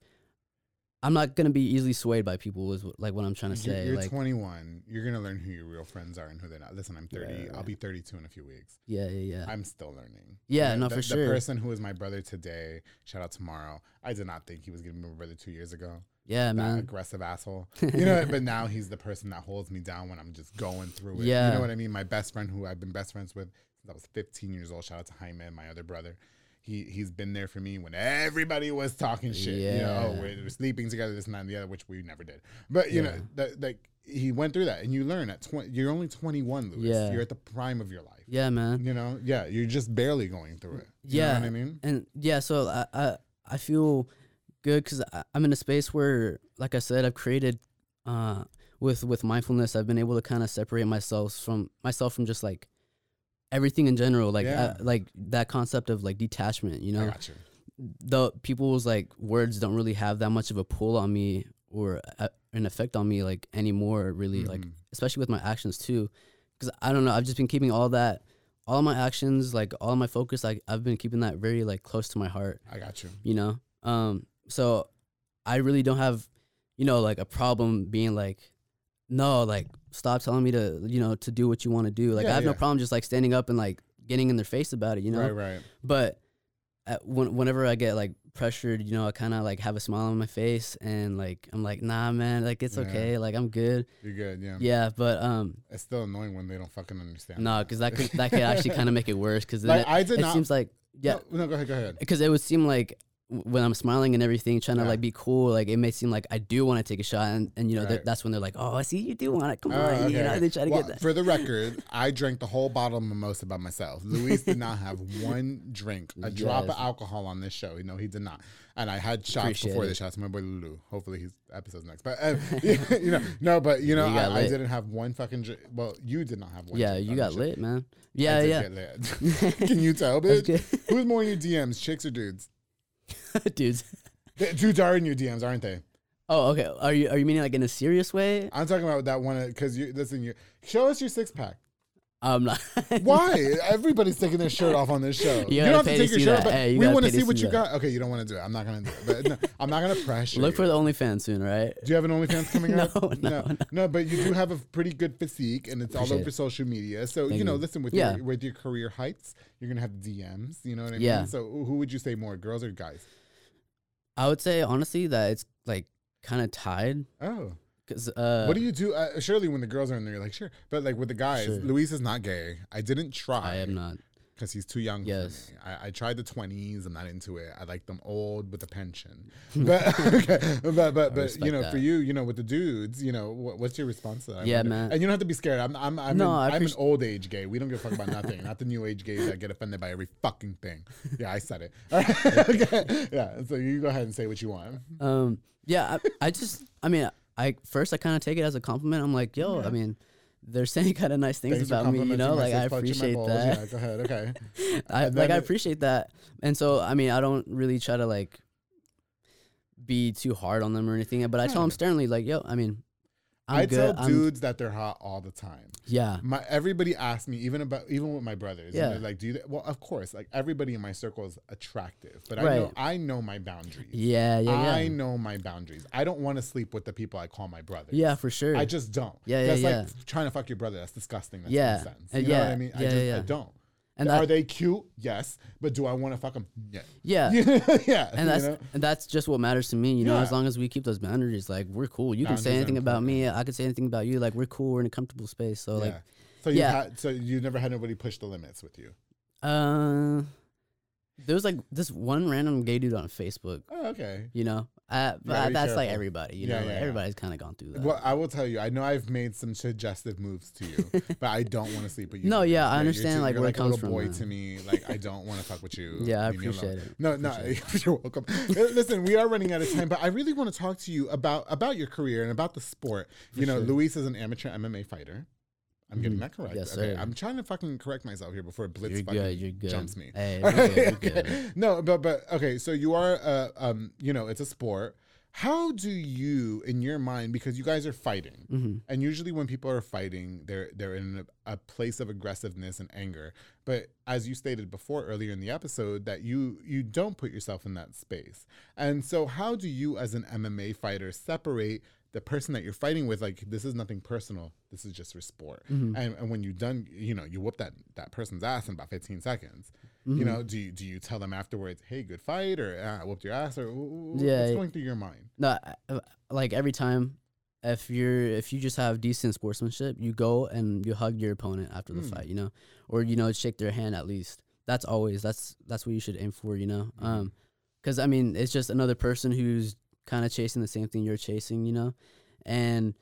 I'm not gonna be easily swayed by people is like what I'm trying to
You're,
say
you're
like
21. You're gonna learn who your real friends are and who they're not. Listen, I'm 30.
Right,
I'll be 32 in a few weeks.
yeah yeah yeah
I'm still learning.
Yeah,
You
no,
the,
for sure.
The person who is my brother today, shout out tomorrow. I did not think he was gonna be my brother two years ago.
yeah
that
man
aggressive asshole. You know, but now he's the person that holds me down when I'm just going through it.
Yeah.
You know what I mean? My best friend who I've been best friends with since I was 15 years old. Shout out to Jaime, my other brother. He he's been there for me when everybody was talking shit. You know, oh,
Yeah.
we're, we're sleeping together, this and that and the other, which we never did. But you know,
Yeah.
that like he went through that, and you learn at 20. You're only 21, Luis.
Yeah.
You're at the prime of your life.
yeah man
You know, yeah, you're just barely going through it. You
yeah
know what I mean.
and yeah so I I, I feel good because I'm in a space where like I said I've created uh with with mindfulness I've been able to kind of separate myself from myself from just like everything in general like
Yeah.
uh, like that concept of like detachment you
I
know
got you.
the people's like words don't really have that much of a pull on me or uh, an effect on me like anymore really like
Mhm.
especially with my actions too because i don't know i've just been keeping all that all my actions like all my focus like i've been keeping that very like close to my heart
I got you.
you know um so i really don't have you know like a problem being like no like stop telling me to you know to do what you want to do like
Yeah,
i have no problem just like standing up and like getting in their face about it you know
Right, right.
but at, when, whenever I get like pressured, you know, I kind of like have a smile on my face and like I'm like, nah, man, like it's
Yeah.
okay, like I'm good.
You're good. Yeah.
Yeah, but um,
It's still annoying when they don't fucking understand.
no, because that could that could actually kind of make it worse. Because
Like,
it,
I did
it
not-
seems like yeah,
No, no, go ahead. Go ahead.
because it would seem like when I'm smiling and everything, trying
Yeah.
to like be cool, like it may seem like I do want to take a shot, and, and you know
Right.
that that's when they're like, oh, I see you do want it, come
Oh,
on,
okay,
you know, they try to
Well,
get that.
For the record, I drank the whole bottle of mimosa by myself. Luis did not have one drink, a drop of alcohol on this show. You know, he did not. And I had shots
Appreciate
before
it.
the shots. My boy Lulu. Hopefully, his episode's next. But uh, you know, no, but you know,
You
I, I didn't have one fucking. Drink. Well, you did not have one.
yeah, you got
shit.
lit, man. Yeah, yeah.
Can you tell, bitch? Who's more in your DMs, chicks or dudes?
dudes.
The dudes are in your DMs, aren't they?
Oh, okay. Are you are you meaning like in a serious way?
I'm talking about that one because you listen. You show us your six pack.
I'm not.
Why? Everybody's taking their shirt off on this show.
You
You, don't have to
to
take your shirt, but
Hey, you
we want to see what
see
you
that.
got. Okay, you don't want to do it. I'm not gonna do it. But no, I'm not gonna pressure.
Look
you.
for the OnlyFans soon, right?
Do you have an OnlyFans coming
No,
up?
no,
no, no. But you do have a pretty good physique, and it's all over
it.
social media. So
Thank
you know,
you.
listen with
Yeah.
your with your career heights, you're gonna have DMs. You know what I
Yeah.
mean? So who would you say more, girls or guys?
I would say honestly that it's like kind of tied
Oh,
because uh,
what do you do? Uh, surely when the girls are in there, you're like, sure. But like with the guys,
Sure.
Luis is not gay. I didn't try.
I am not.
because he's too young.
Yes.
for me. I, I tried the twenties. I'm not into it. I like them old with a pension. But okay. but but but you know, for you, you know, with the dudes, you know, what, what's your response to that? I
Yeah,
wonder.
man.
And you don't have to be scared. I'm I'm I'm,
No,
an, I'm an old age gay. We don't give a fuck about nothing. not the new age gays that get offended by every fucking thing. Yeah, I said it. Right. okay. Yeah. So you go ahead and say what you want.
Um, yeah, I, I just, I mean, I first I kind of take it as a compliment. I'm like, yo, I mean, they're saying kind of nice things
Thanks
about me, you know. Like I
six punch in my
appreciate that.
Yeah, go ahead. Okay.
I like I appreciate that, and so I mean, I don't really try to like be too hard on them or anything, but I tell them sternly, like, yo, I mean, I'm
I
good.
tell
I'm-
dudes that they're hot all the time.
yeah,
My everybody asks me, even about even with my brothers. Yeah.
Yeah.
like, do you? Well, of course. Like everybody in my circle is attractive, but I know I know my boundaries.
yeah, yeah, yeah,
I know my boundaries. I don't want to sleep with the people I call my brothers.
yeah, for sure.
I just don't.
Yeah, yeah,
That's
yeah.
like trying to fuck your brother. That's disgusting. That's
Yeah.
nonsense.
Uh,
You know what. I mean? I
Yeah,
just
yeah,
I don't.
And
Are
that-
they cute? Yes. But do I want to fuck them? Yeah.
yeah.
yeah.
and that's
you know?
and that's just what matters to me, you know. As long as we keep those boundaries, like we're cool. You can say
Boundaries are
anything about me. I can say anything about you. Like we're cool. We're in a comfortable space. So like.
So you
yeah.
had so you never had nobody push the limits with you.
uh, there was like this one random gay dude on Facebook.
Oh, okay.
You know, uh, but that's like everybody. You know,
yeah,
like, everybody's kind of gone through that.
Well, I will tell you. I know I've made some suggestive moves to you, but I don't want to sleep with you.
No, yeah, I
you're
understand,
too-
like,
you're
where
like
it
a little
comes from,
boy
man.
to me. Like I don't want to fuck with you.
Yeah, I
Leave me alone.
appreciate it.
No, no, you're welcome. Uh, Listen, we are running out of time, but I really want to talk to you about about your career and about the sport. you know,
sure.
Luis is an amateur MMA fighter. I'm getting
Mhm.
that correct.
Yes,
okay,
sir.
I'm trying to fucking correct myself here before Blitz
you're
fucking
good. You're good.
jumps me.
Hey, you're good, you're
Okay.
good.
No, but but okay. So you are, uh, um, you know, it's a sport. How do you, in your mind, because you guys are fighting,
Mhm.
and usually when people are fighting, they're they're in a, a place of aggressiveness and anger. But as you stated before earlier in the episode, that you you don't put yourself in that space. And so, how do you, as an MMA fighter, separate the person that you're fighting with? Like, this is nothing personal. This is just for sport.
Mm-hmm.
And, and when you're done, you know, you whoop that that person's ass in about 15 seconds.
Mm-hmm.
You know, do you, do you tell them afterwards, "Hey, good fight," or ah, "I whooped your ass," or
Yeah,
what's going through your mind?
No, like every time, if you're if you just have decent sportsmanship, you go and you hug your opponent after the
Hmm.
fight, you know, or you know shake their hand at least. That's always that's that's what you should aim for, you know.
Mm-hmm.
Um, because I mean it's just another person who's kind of chasing the same thing you're chasing, you know, and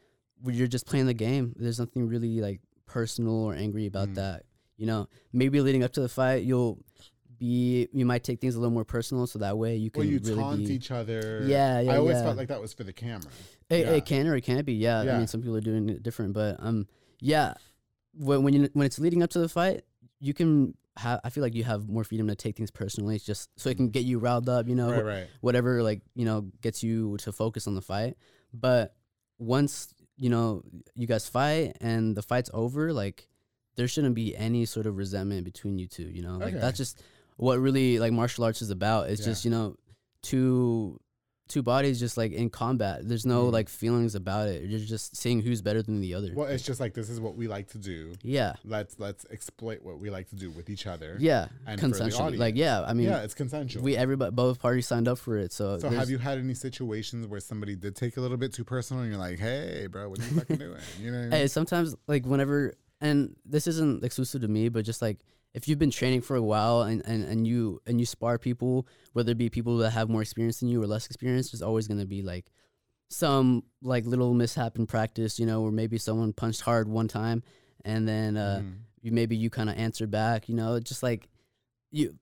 you're just playing the game. There's nothing really like personal or angry about
Mm.
that, you know. Maybe leading up to the fight, you'll be you might take things a little more personal, so that way you can
Well, you
really
taunt
be.
each other.
Yeah, yeah,
I always
yeah.
felt like that was for the camera.
It,
Yeah.
it can or it can't be. Yeah.
Yeah.
I mean, some people are doing it different, but um, yeah. When when you when it's leading up to the fight, you can have. I feel like you have more freedom to take things personally, it's just so it can mm. get you riled up. You know,
Right, right.
whatever like you know gets you to focus on the fight. But once you know you guys fight and the fight's over, like there shouldn't be any sort of resentment between you two. You know, like
Okay.
that's just what really like martial arts is about. It's
Yeah.
just you know two two bodies just like in combat. There's no
Mhm.
like feelings about it. You're just seeing who's better than the other.
Well, it's just like this is what we like to do.
Yeah.
Let's let's exploit what we like to do with each other.
Yeah.
And for the
Like yeah. I mean,
yeah, it's consensual.
we everybody both parties signed up for it. So,
so have you had any situations where somebody did take a little bit too personal and you're like, hey, bro, what are you fucking doing? You know I mean?
Hey, sometimes like whenever and this isn't exclusive to me, but just like if you've been training for a while and, and, and you and you spar people, whether it be people that have more experience than you or less experience, there's always gonna be like some like little mishap in practice, you know, where maybe someone punched hard one time and then uh
Mhm.
you maybe you kind of answered back, you know, just like you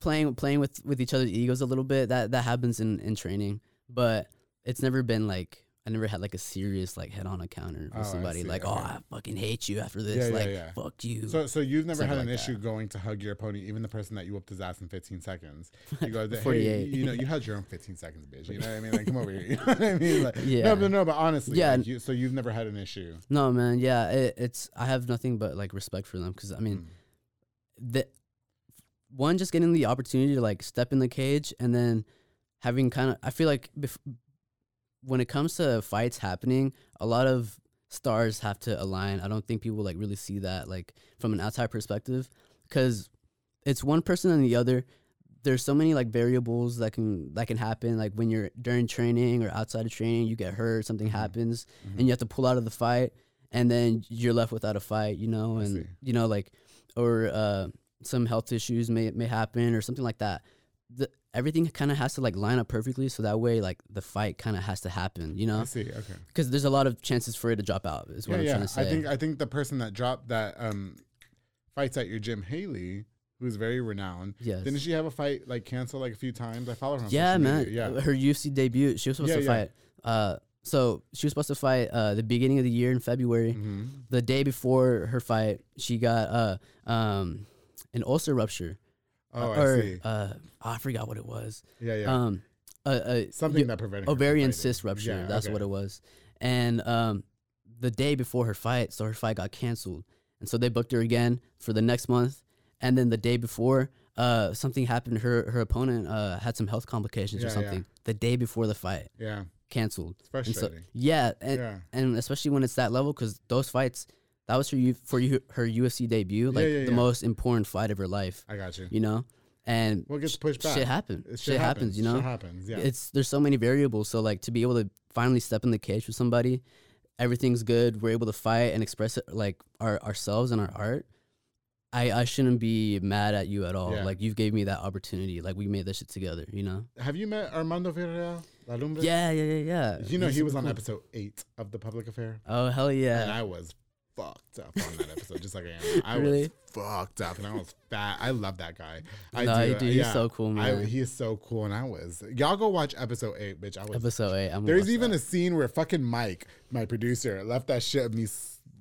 playing playing with with each other's egos a little bit. That that happens in in training, but it's never been like I never had like a serious like head on encounter
Oh,
with somebody
see,
like,
okay.
oh, I fucking hate you after this.
Yeah, yeah,
like,
yeah.
fuck you.
So, so you've never had an
like
issue
that.
going to hug your opponent, even the person that you whooped his ass in 15 seconds. You go, hey, you know, you had your own 15 seconds, bitch. You know what I mean? Like, come over here. You know what I mean? Like,
Yeah.
No, but no, but honestly,
Yeah.
like, you, so you've never had an issue.
no, man. Yeah, it, it's I have nothing but like respect for them because I mean,
Mm.
the one just getting the opportunity to like step in the cage and then having kind of I feel like bef- when it comes to fights happening, a lot of stars have to align. I don't think people like really see that like from an outside perspective because it's one person and the other. There's so many like variables that can that can happen. Like when you're during training or outside of training, you get hurt, something
Mm-hmm.
happens, and you have to pull out of the fight, and then you're left without a fight. You know, and you know like or uh, some health issues may may happen or something like that. The, everything kind of has to like line up perfectly, so that way like the fight kind of has to happen. You know I
see. Okay.
because there's a lot of chances for it to drop out. Is what
Yeah,
I'm
yeah.
trying to say.
I think I think the person that dropped that um fights at your gym, Haley, who's very renowned.
Yes.
Didn't she have a fight like canceled like a few times? I follow her. On
yeah, man.
media. Yeah.
Her UFC debut, she was supposed
Yeah,
to
yeah.
fight. Uh, so she was supposed to fight uh the beginning of the year in February.
Mhm.
The day before her fight, she got uh um an ulcer rupture.
Oh,
uh,
I
or,
see.
Uh, I forgot what it was.
Yeah, yeah.
Um, uh, uh,
Something
y-
that prevented
ovarian cyst rupture.
Yeah,
that's
okay.
what it was. And um, the day before her fight, so her fight got canceled, and so they booked her again for the next month. And then the day before, uh, something happened. Her her opponent uh had some health complications
Yeah,
or
yeah.
something. The day before the fight,
Yeah.
canceled.
It's
And so,
frustrating.
yeah, and
Yeah.
and especially when it's that level, because those fights, that was for you for you her UFC debut, like
yeah,
the
yeah.
most important fight of her life.
I got you.
You know, and
What gets pushed back?
shit happened.
It-
Shit, happens. You know,
Shit happens. Yeah.
it's there's so many variables. So like to be able to finally step in the cage with somebody, everything's good. We're able to fight and express it like our ourselves and our art. I I shouldn't be mad at you at all. Like you've gave me that opportunity. Like we made this shit together. You know.
Have you met Armando Villarreal? La Lumbre?
Yeah, yeah, yeah, yeah.
You know
He's
he was
super
on
cool.
episode eight of the Public Affair,
Oh hell yeah! and!
I was fucked up on that episode, just like I am. I was
Really?
fucked up, and I was fat. I love that guy. I
Nah,
do.
dude, he's so cool,
I,
man.
he is so cool, and I was. Y'all go watch episode eight, bitch. I was.
Episode eight. I'm
There's even
that.
a scene where fucking Mike, my producer, left that shit of me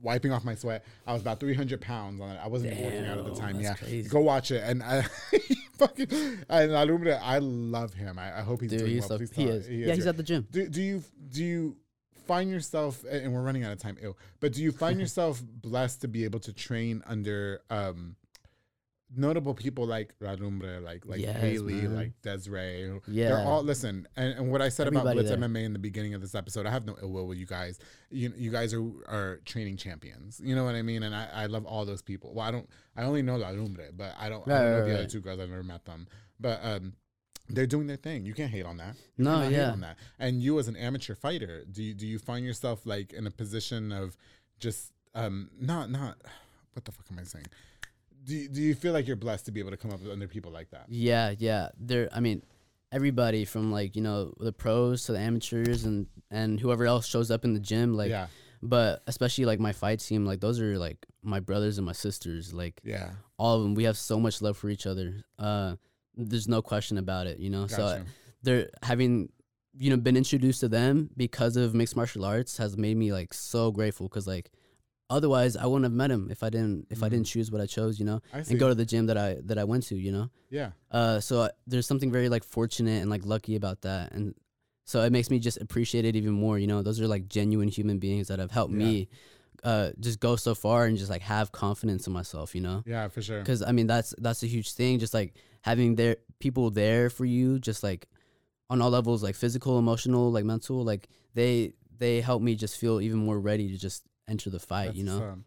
wiping off my sweat. I was about 300 pounds on it. I wasn't even working out at the time. Yeah,
crazy.
go watch it. And I fucking and La Lumbre, I love him. I, I hope he's
Dude,
doing
he's
well.
so
Please
he is. Yeah, he's at the gym.
Do, do you do you find yourself and we're running out of time ill but do you find yourself blessed to be able to train under um notable people like La Lumbre, like like
Yes,
Haley,
man.
like Desiree.
Yeah.
They're all listen, and, and what I said about Blitz
there.
MMA in the beginning of this episode, I have no ill will with you guys. You you guys are are training champions. You know what I mean? And I, I love all those people. Well, I don't I only know La Lumbre, but I don't, I don't know
right,
the other two girls. I've never met them. But um they're doing their thing. You can't hate on that. You
No, yeah.
on that. And you as an amateur fighter, do you do you find yourself like in a position of just um not not what the fuck am I saying? Do you, do you feel like you're blessed to be able to come up with other people like that?
Yeah, yeah. There, I mean, everybody from like you know the pros to the amateurs and and whoever else shows up in the gym, like.
yeah,
But especially like my fight team, like those are like my brothers and my sisters. Like
yeah,
all of them, we have so much love for each other. Uh, there's no question about it, you know. So
gotcha.
they're having you know been introduced to them because of mixed martial arts has made me like so grateful because like otherwise I wouldn't have met him if I didn't if I didn't choose what I chose, you know,
Mm-hmm. I
and go to the gym that I that I went to, you know.
yeah,
Uh, so uh, there's something very like fortunate and like lucky about that, and so it makes me just appreciate it even more. You know, those are like genuine human beings that have helped
Yeah.
me, uh, just go so far and just like have confidence in myself. You know,
yeah, for sure.
because I mean that's that's a huge thing. Just like having their people there for you, just like on all levels, like physical, emotional, like mental, like they they help me just feel even more ready to just enter the fight.
That's
you know,
up.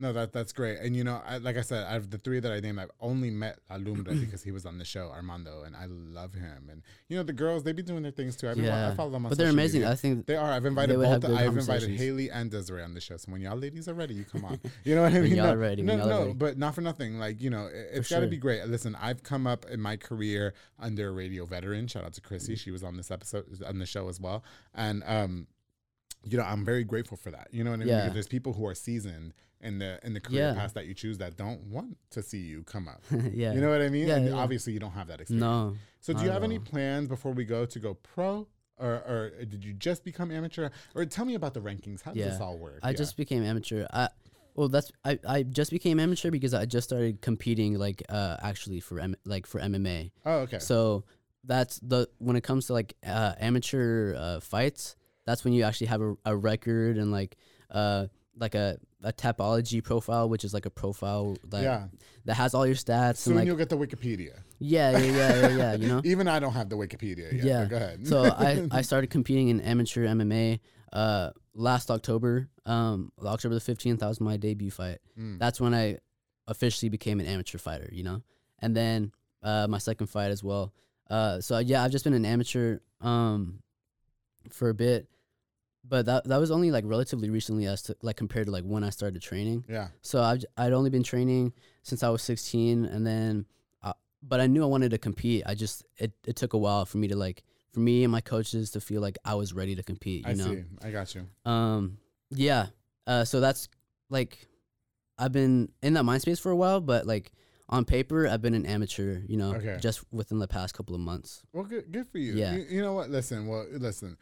No, that that's great. And you know, I, like I said, out of the three that I named, I've only met La Lumbre because he was on the show, Armando, and I love him. And you know, the girls they be doing their things too. I've been, wa- I follow them on
but they're amazing.
media.
I think
They are. I've invited both.
good
I've invited. Haley and Desiree on the show. So when y'all ladies are ready, you come on. You know what I mean?
y'all
no,
are ready,
no,
y'all
no,
ready.
but not for nothing. Like you know, it, it's got to be great. Listen, I've come up in my career under a radio veteran. Shout out to Chrissy.
Mm.
She was on this episode on the show as well, and um, you know, I'm very grateful for that. You know what I mean?
Yeah.
Because there's people who are seasoned in the in the career
Yeah.
path that you choose that don't want to see you come up.
yeah,
You know what I mean?
Yeah,
and
yeah.
obviously you don't have that experience.
no.
So do you have any plans before we go to go pro or, or did you just become amateur? Or tell me about the rankings. How does this all work?
I just became amateur. I well, that's I, I just became amateur because I just started competing like uh actually for M- like for MMA.
oh okay.
So that's the when it comes to like uh, amateur uh, fights, that's when you actually have a, a record and like uh like a a tapology profile, which is like a profile that
yeah.
that has all your stats
Soon
and like
you'll get the Wikipedia.
yeah yeah yeah yeah yeah you know
Even I don't have the Wikipedia yet.
yeah.
Go ahead.
so I I started competing in amateur MMA uh last October. Um, October the fifteenth. That was my debut fight.
Mm.
That's when I officially became an amateur fighter. You know, and then uh my second fight as well. Uh, so yeah, I've just been an amateur um for a bit, but that that was only like relatively recently as to like compared to like when I started training.
yeah.
So I've I'd only been training since I was 16, and then, uh, but I knew I wanted to compete. I just it, it took a while for me to like for me and my coaches to feel like I was ready to compete. You
I
know,
see. I got you.
um, yeah. Uh, so that's like I've been in that mind space for a while, but like on paper, I've been an amateur. You know,
Okay.
just within the past couple of months.
Well, good, good for you.
Yeah.
You, you know what? Listen. Well, listen.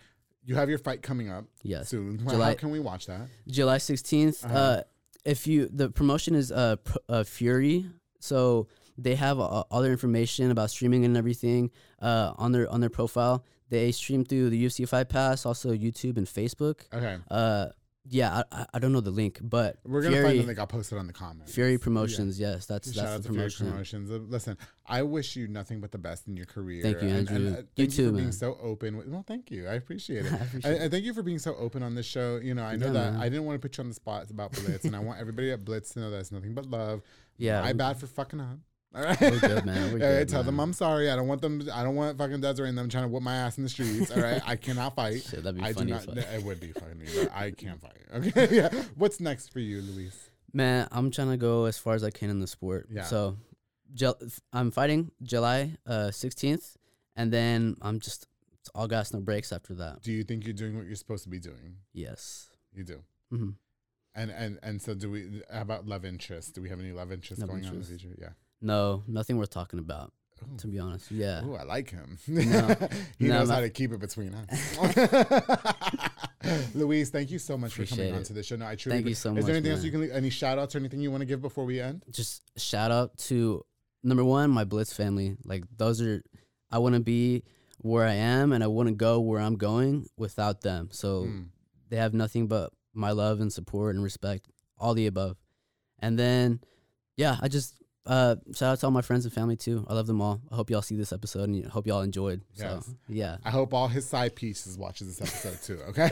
You have your fight coming up
Yes,
soon. Well, How can we watch that?
July 16th.
Uh-huh.
Uh, if you the promotion is uh, pr- uh Fury, so they have uh, all their information about streaming and everything uh on their on their profile. They stream through the UFC Fight Pass, also YouTube and Facebook.
Okay.
Uh, yeah, I, I, I don't know the link, but
We're gonna
Fury,
find the link. I'll post it on the comments.
Fury
Yeah.
Promotions. Yes, that's
Shout
that's
out
the
to Fury. Promotions. Uh, Listen, I wish you nothing but the best in your career.
Thank you,
and, and,
Andrew.
uh,
You
thank
too,
for being so open. With, well, thank you. I appreciate it.
I appreciate
and, and thank you for being so open on this show. You know, I know
Yeah,
that
man.
I didn't want to put you on the spot about Blitz, and I want everybody at Blitz to know that it's nothing but love.
Yeah,
my
we-
bad for fucking up. All right,
We're good, man. We're
All right,
good,
tell them. I'm sorry. I don't want them. I don't want fucking Desiree and them trying to whip my ass in the streets. All right, I cannot fight.
Shit, that'd be
I
funny
do not. It would be funny, but I can't fight. Okay, yeah. What's next for you, Luis?
Man, I'm trying to go as far as I can in the sport.
Yeah.
So, I'm fighting July uh, 16th, and then I'm just it's all gas no breaks after that.
Do you think you're doing what you're supposed to be doing?
Yes.
You do.
hmm
And and and so do we? How about love interest? Do we have any love interest
Love
going on in the future? Yeah.
No, nothing worth talking about.
Ooh.
To be honest, yeah.
Ooh, I like him.
No.
he
No,
knows how to keep it between us. Luis, thank you so much for
Appreciate
coming on to the show. No, I truly
Thank you so
Is
much,
there anything else you can? leave- Any shout outs or anything you want to give before we end?
Just shout out to number one, my Blitz family. Like those are, I wouldn't be where I am, and I wouldn't go where I'm going without them. So
Mm.
they have nothing but my love and support and respect, all the above. And then, yeah, I just uh, shout out to all my friends and family too. I love them all. I hope y'all see this episode and I hope y'all enjoyed.
Yes.
So yeah,
I hope all his side pieces watches this episode too. Okay,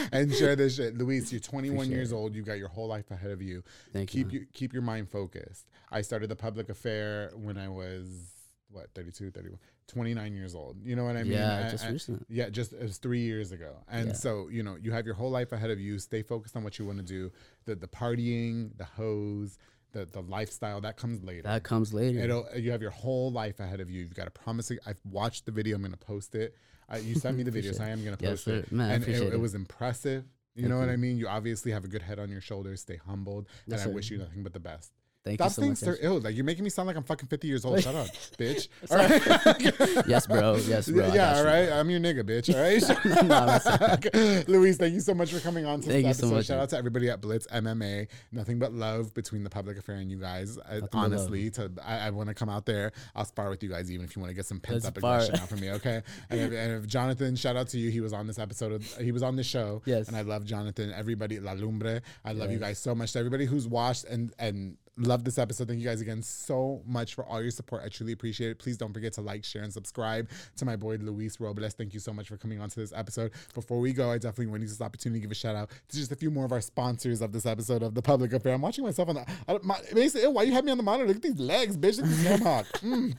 and share this shit. Luis, you're 21
Appreciate
years
it.
old. You got your whole life ahead of you.
thank you.
keep you keep your mind focused. I started the public affair when I was what 32, 31, 29 years old. You know what I mean?
yeah,
I-
just
I-
recent.
Yeah, just it was three years ago, and
Yeah.
so you know you have your whole life ahead of you. Stay focused on what you want to do. The the partying, the hoes, the the lifestyle that comes later.
That comes later.
It'll, you have your whole life ahead of you. You've got to promise. I've watched the video. I'm going to post it. Uh, you sent me the video, so I am going to post
sir.
it.
Man,
and it, it
it.
was impressive. You
Thank
know what. I mean? You obviously have a good head on your shoulders. Stay humbled,
Yes,
and I
sir.
wish you nothing but the best.
Thank
Stop
you so
being
much.
so
Ash.
ill. Like you're making me sound like I'm fucking 50 years old. Shut up, bitch. All right.
yes, bro. Yes, bro. I
yeah, all
you.
right. I'm your nigga, bitch. All right.
No,
Luis, thank you so much for coming on to
Thank you
this
so
episode.
much,
Shout
man.
out to everybody at Blitz MMA. Nothing but love between the public affair and you guys.
Love.
honestly, to I, I want to come out there. I'll spar with you guys, even if you want to get some pent up
spar.
aggression out for me. Okay. And if, and if Jonathan, shout out to you. He was on this episode. Of, he was on the show.
Yes.
And I love Jonathan. Everybody, La Lumbre. I love you guys so much. To everybody who's watched and and Love this episode. Thank you guys again so much for all your support. I truly appreciate it. Please don't forget to like, share, and subscribe to my boy Luis Robles. Thank you so much for coming on to this episode. Before we go, I definitely want to use this opportunity to give a shout out to just a few more of our sponsors of this episode of the Public Affair. I'm watching myself on the. I, my, ew, why you have me on the monitor? Look at these legs, bitch. Look at this. Mm.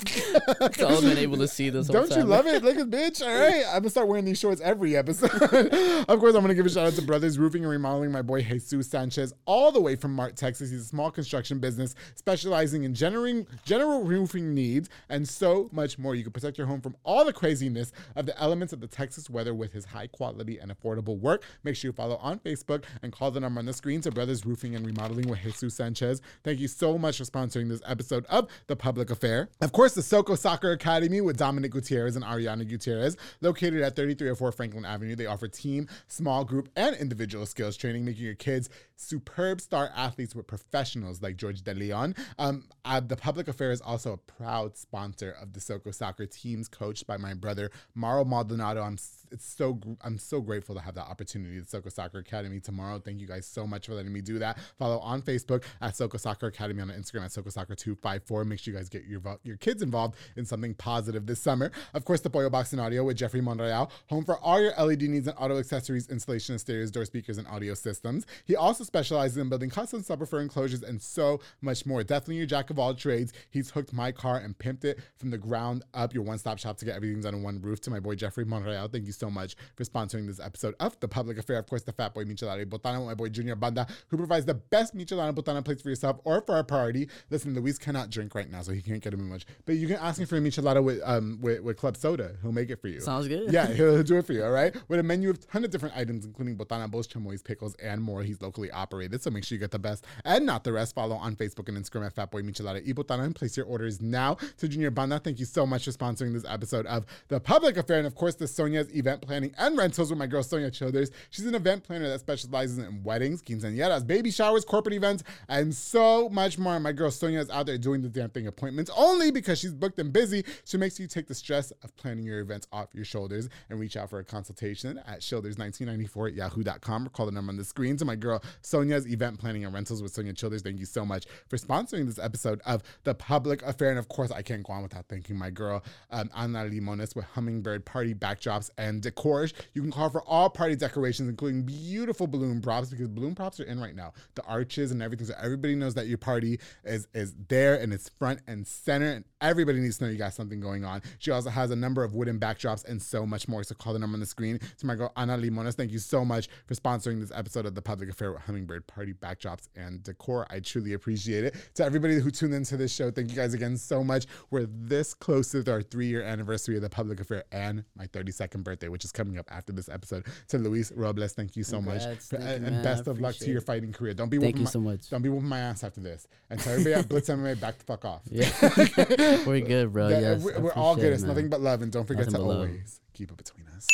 I've been able to see this
Don't you love it? Look at bitch. All right. I'm gonna start wearing these shorts every episode. of course, I'm gonna give a shout out to Brothers Roofing and Remodeling, my boy Jesus Sanchez, all the way from Mart, Texas. He's a small construction business specializing in generating, general roofing needs and so much more. You can protect your home from all the craziness of the elements of the Texas weather with his high quality and affordable work. Make sure you follow on Facebook and call the number on the screen to Brothers Roofing and Remodeling with Jesus Sanchez. Thank you so much for sponsoring this episode of The Public Affair. Of course, the Soco Soccer Academy with Dominic Gutierrez and Ariana Gutierrez, located at 3304 Franklin Avenue. They offer team, small group, and individual skills training, making your kids superb star athletes with professionals like George De Leon. Um, uh, the Public Affair is also a proud sponsor of the Soco Soccer teams, coached by my brother Mauro Maldonado. I'm it's so I'm so grateful to have that opportunity at Soco Soccer Academy tomorrow. Thank you guys so much for letting me do that. Follow on Facebook at Soco Soccer Academy on Instagram at Soco Soccer 254. Make sure you guys get your your kids involved in something positive this summer. Of course, the Pollo Box and Audio with Jeffrey Monreal, home for all your LED needs and auto accessories, installation of stereos, door speakers, and audio systems. He also specializes in building custom subwoofer enclosures and so much more. Definitely your jack of all trades. He's hooked my car and pimped it from the ground up. Your one-stop shop to get everything done on one roof. To my boy Jeffrey Monreal, thank you so much for sponsoring this episode of The Public Affair. Of course, the Fat Boy Michelada Botana with my boy Junior Banda, who provides the best Michelada Botana plates for yourself or for our party. Listen, Luis cannot drink right now, so he can't get him much. But you can ask him for a Michelada with um with, with Club Soda. He'll make it for you.
Sounds good.
Yeah, he'll do it for you. All right. With a menu of a ton of different items, including botana, bows, chamoy, pickles, and more. He's locally operated, so make sure you get the best and not the rest. Follow on Facebook and Instagram at Fatboy Michelada y Botana and place your orders now. To Junior Banda, thank you so much for sponsoring this episode of The Public Affair. And of course, the Sonia's event planning and rentals with my girl Sonia Childers. She's an event planner that specializes in weddings, quinceañeras, baby showers, corporate events, and so much more. My girl Sonia is out there doing the damn thing appointments only because she's booked and busy. She makes you take the stress of planning your events off your shoulders and reach out for a consultation at shoulders1994 at yahoo.com or call the number on the screen to my girl Sonia's event planning and rentals with Sonia Childers. Thank you so much for sponsoring this episode of The Public Affair. And of course, I can't go on without thanking my girl um, Ana Limones with Hummingbird Party backdrops and decors. You can call for all party decorations, including beautiful balloon props, because balloon props are in right now. The arches and everything. So everybody knows that your party is, is there and it's front and center. And everybody needs to know you got something going on. She also has a number of wooden backdrops and so much more. So call the number on the screen to my girl Ana Limones. Thank you so much for sponsoring this episode of The Public Affair with Hummingbird Party backdrops and decor. I truly appreciate it. To everybody who tuned into this show, thank you guys again so much. We're this close to our three year anniversary of The Public Affair and my 32nd birthday, which is coming up after this episode. To Luis Robles, thank you so
Congrats.
much. For- and
man.
best of luck to your fighting career. Don't be
Thank you
my,
so much.
Don't be whooping my ass after this. And to everybody at Blitz MMA, back the fuck off.
Yeah, we're good, bro.
Yeah,
yes,
we're, we're all good.
it,
It's nothing but love, and don't forget
Nothing
to
but love.
always keep it between us.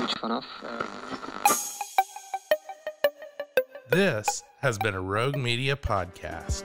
Which fun off.
This has been a Rogue Media podcast.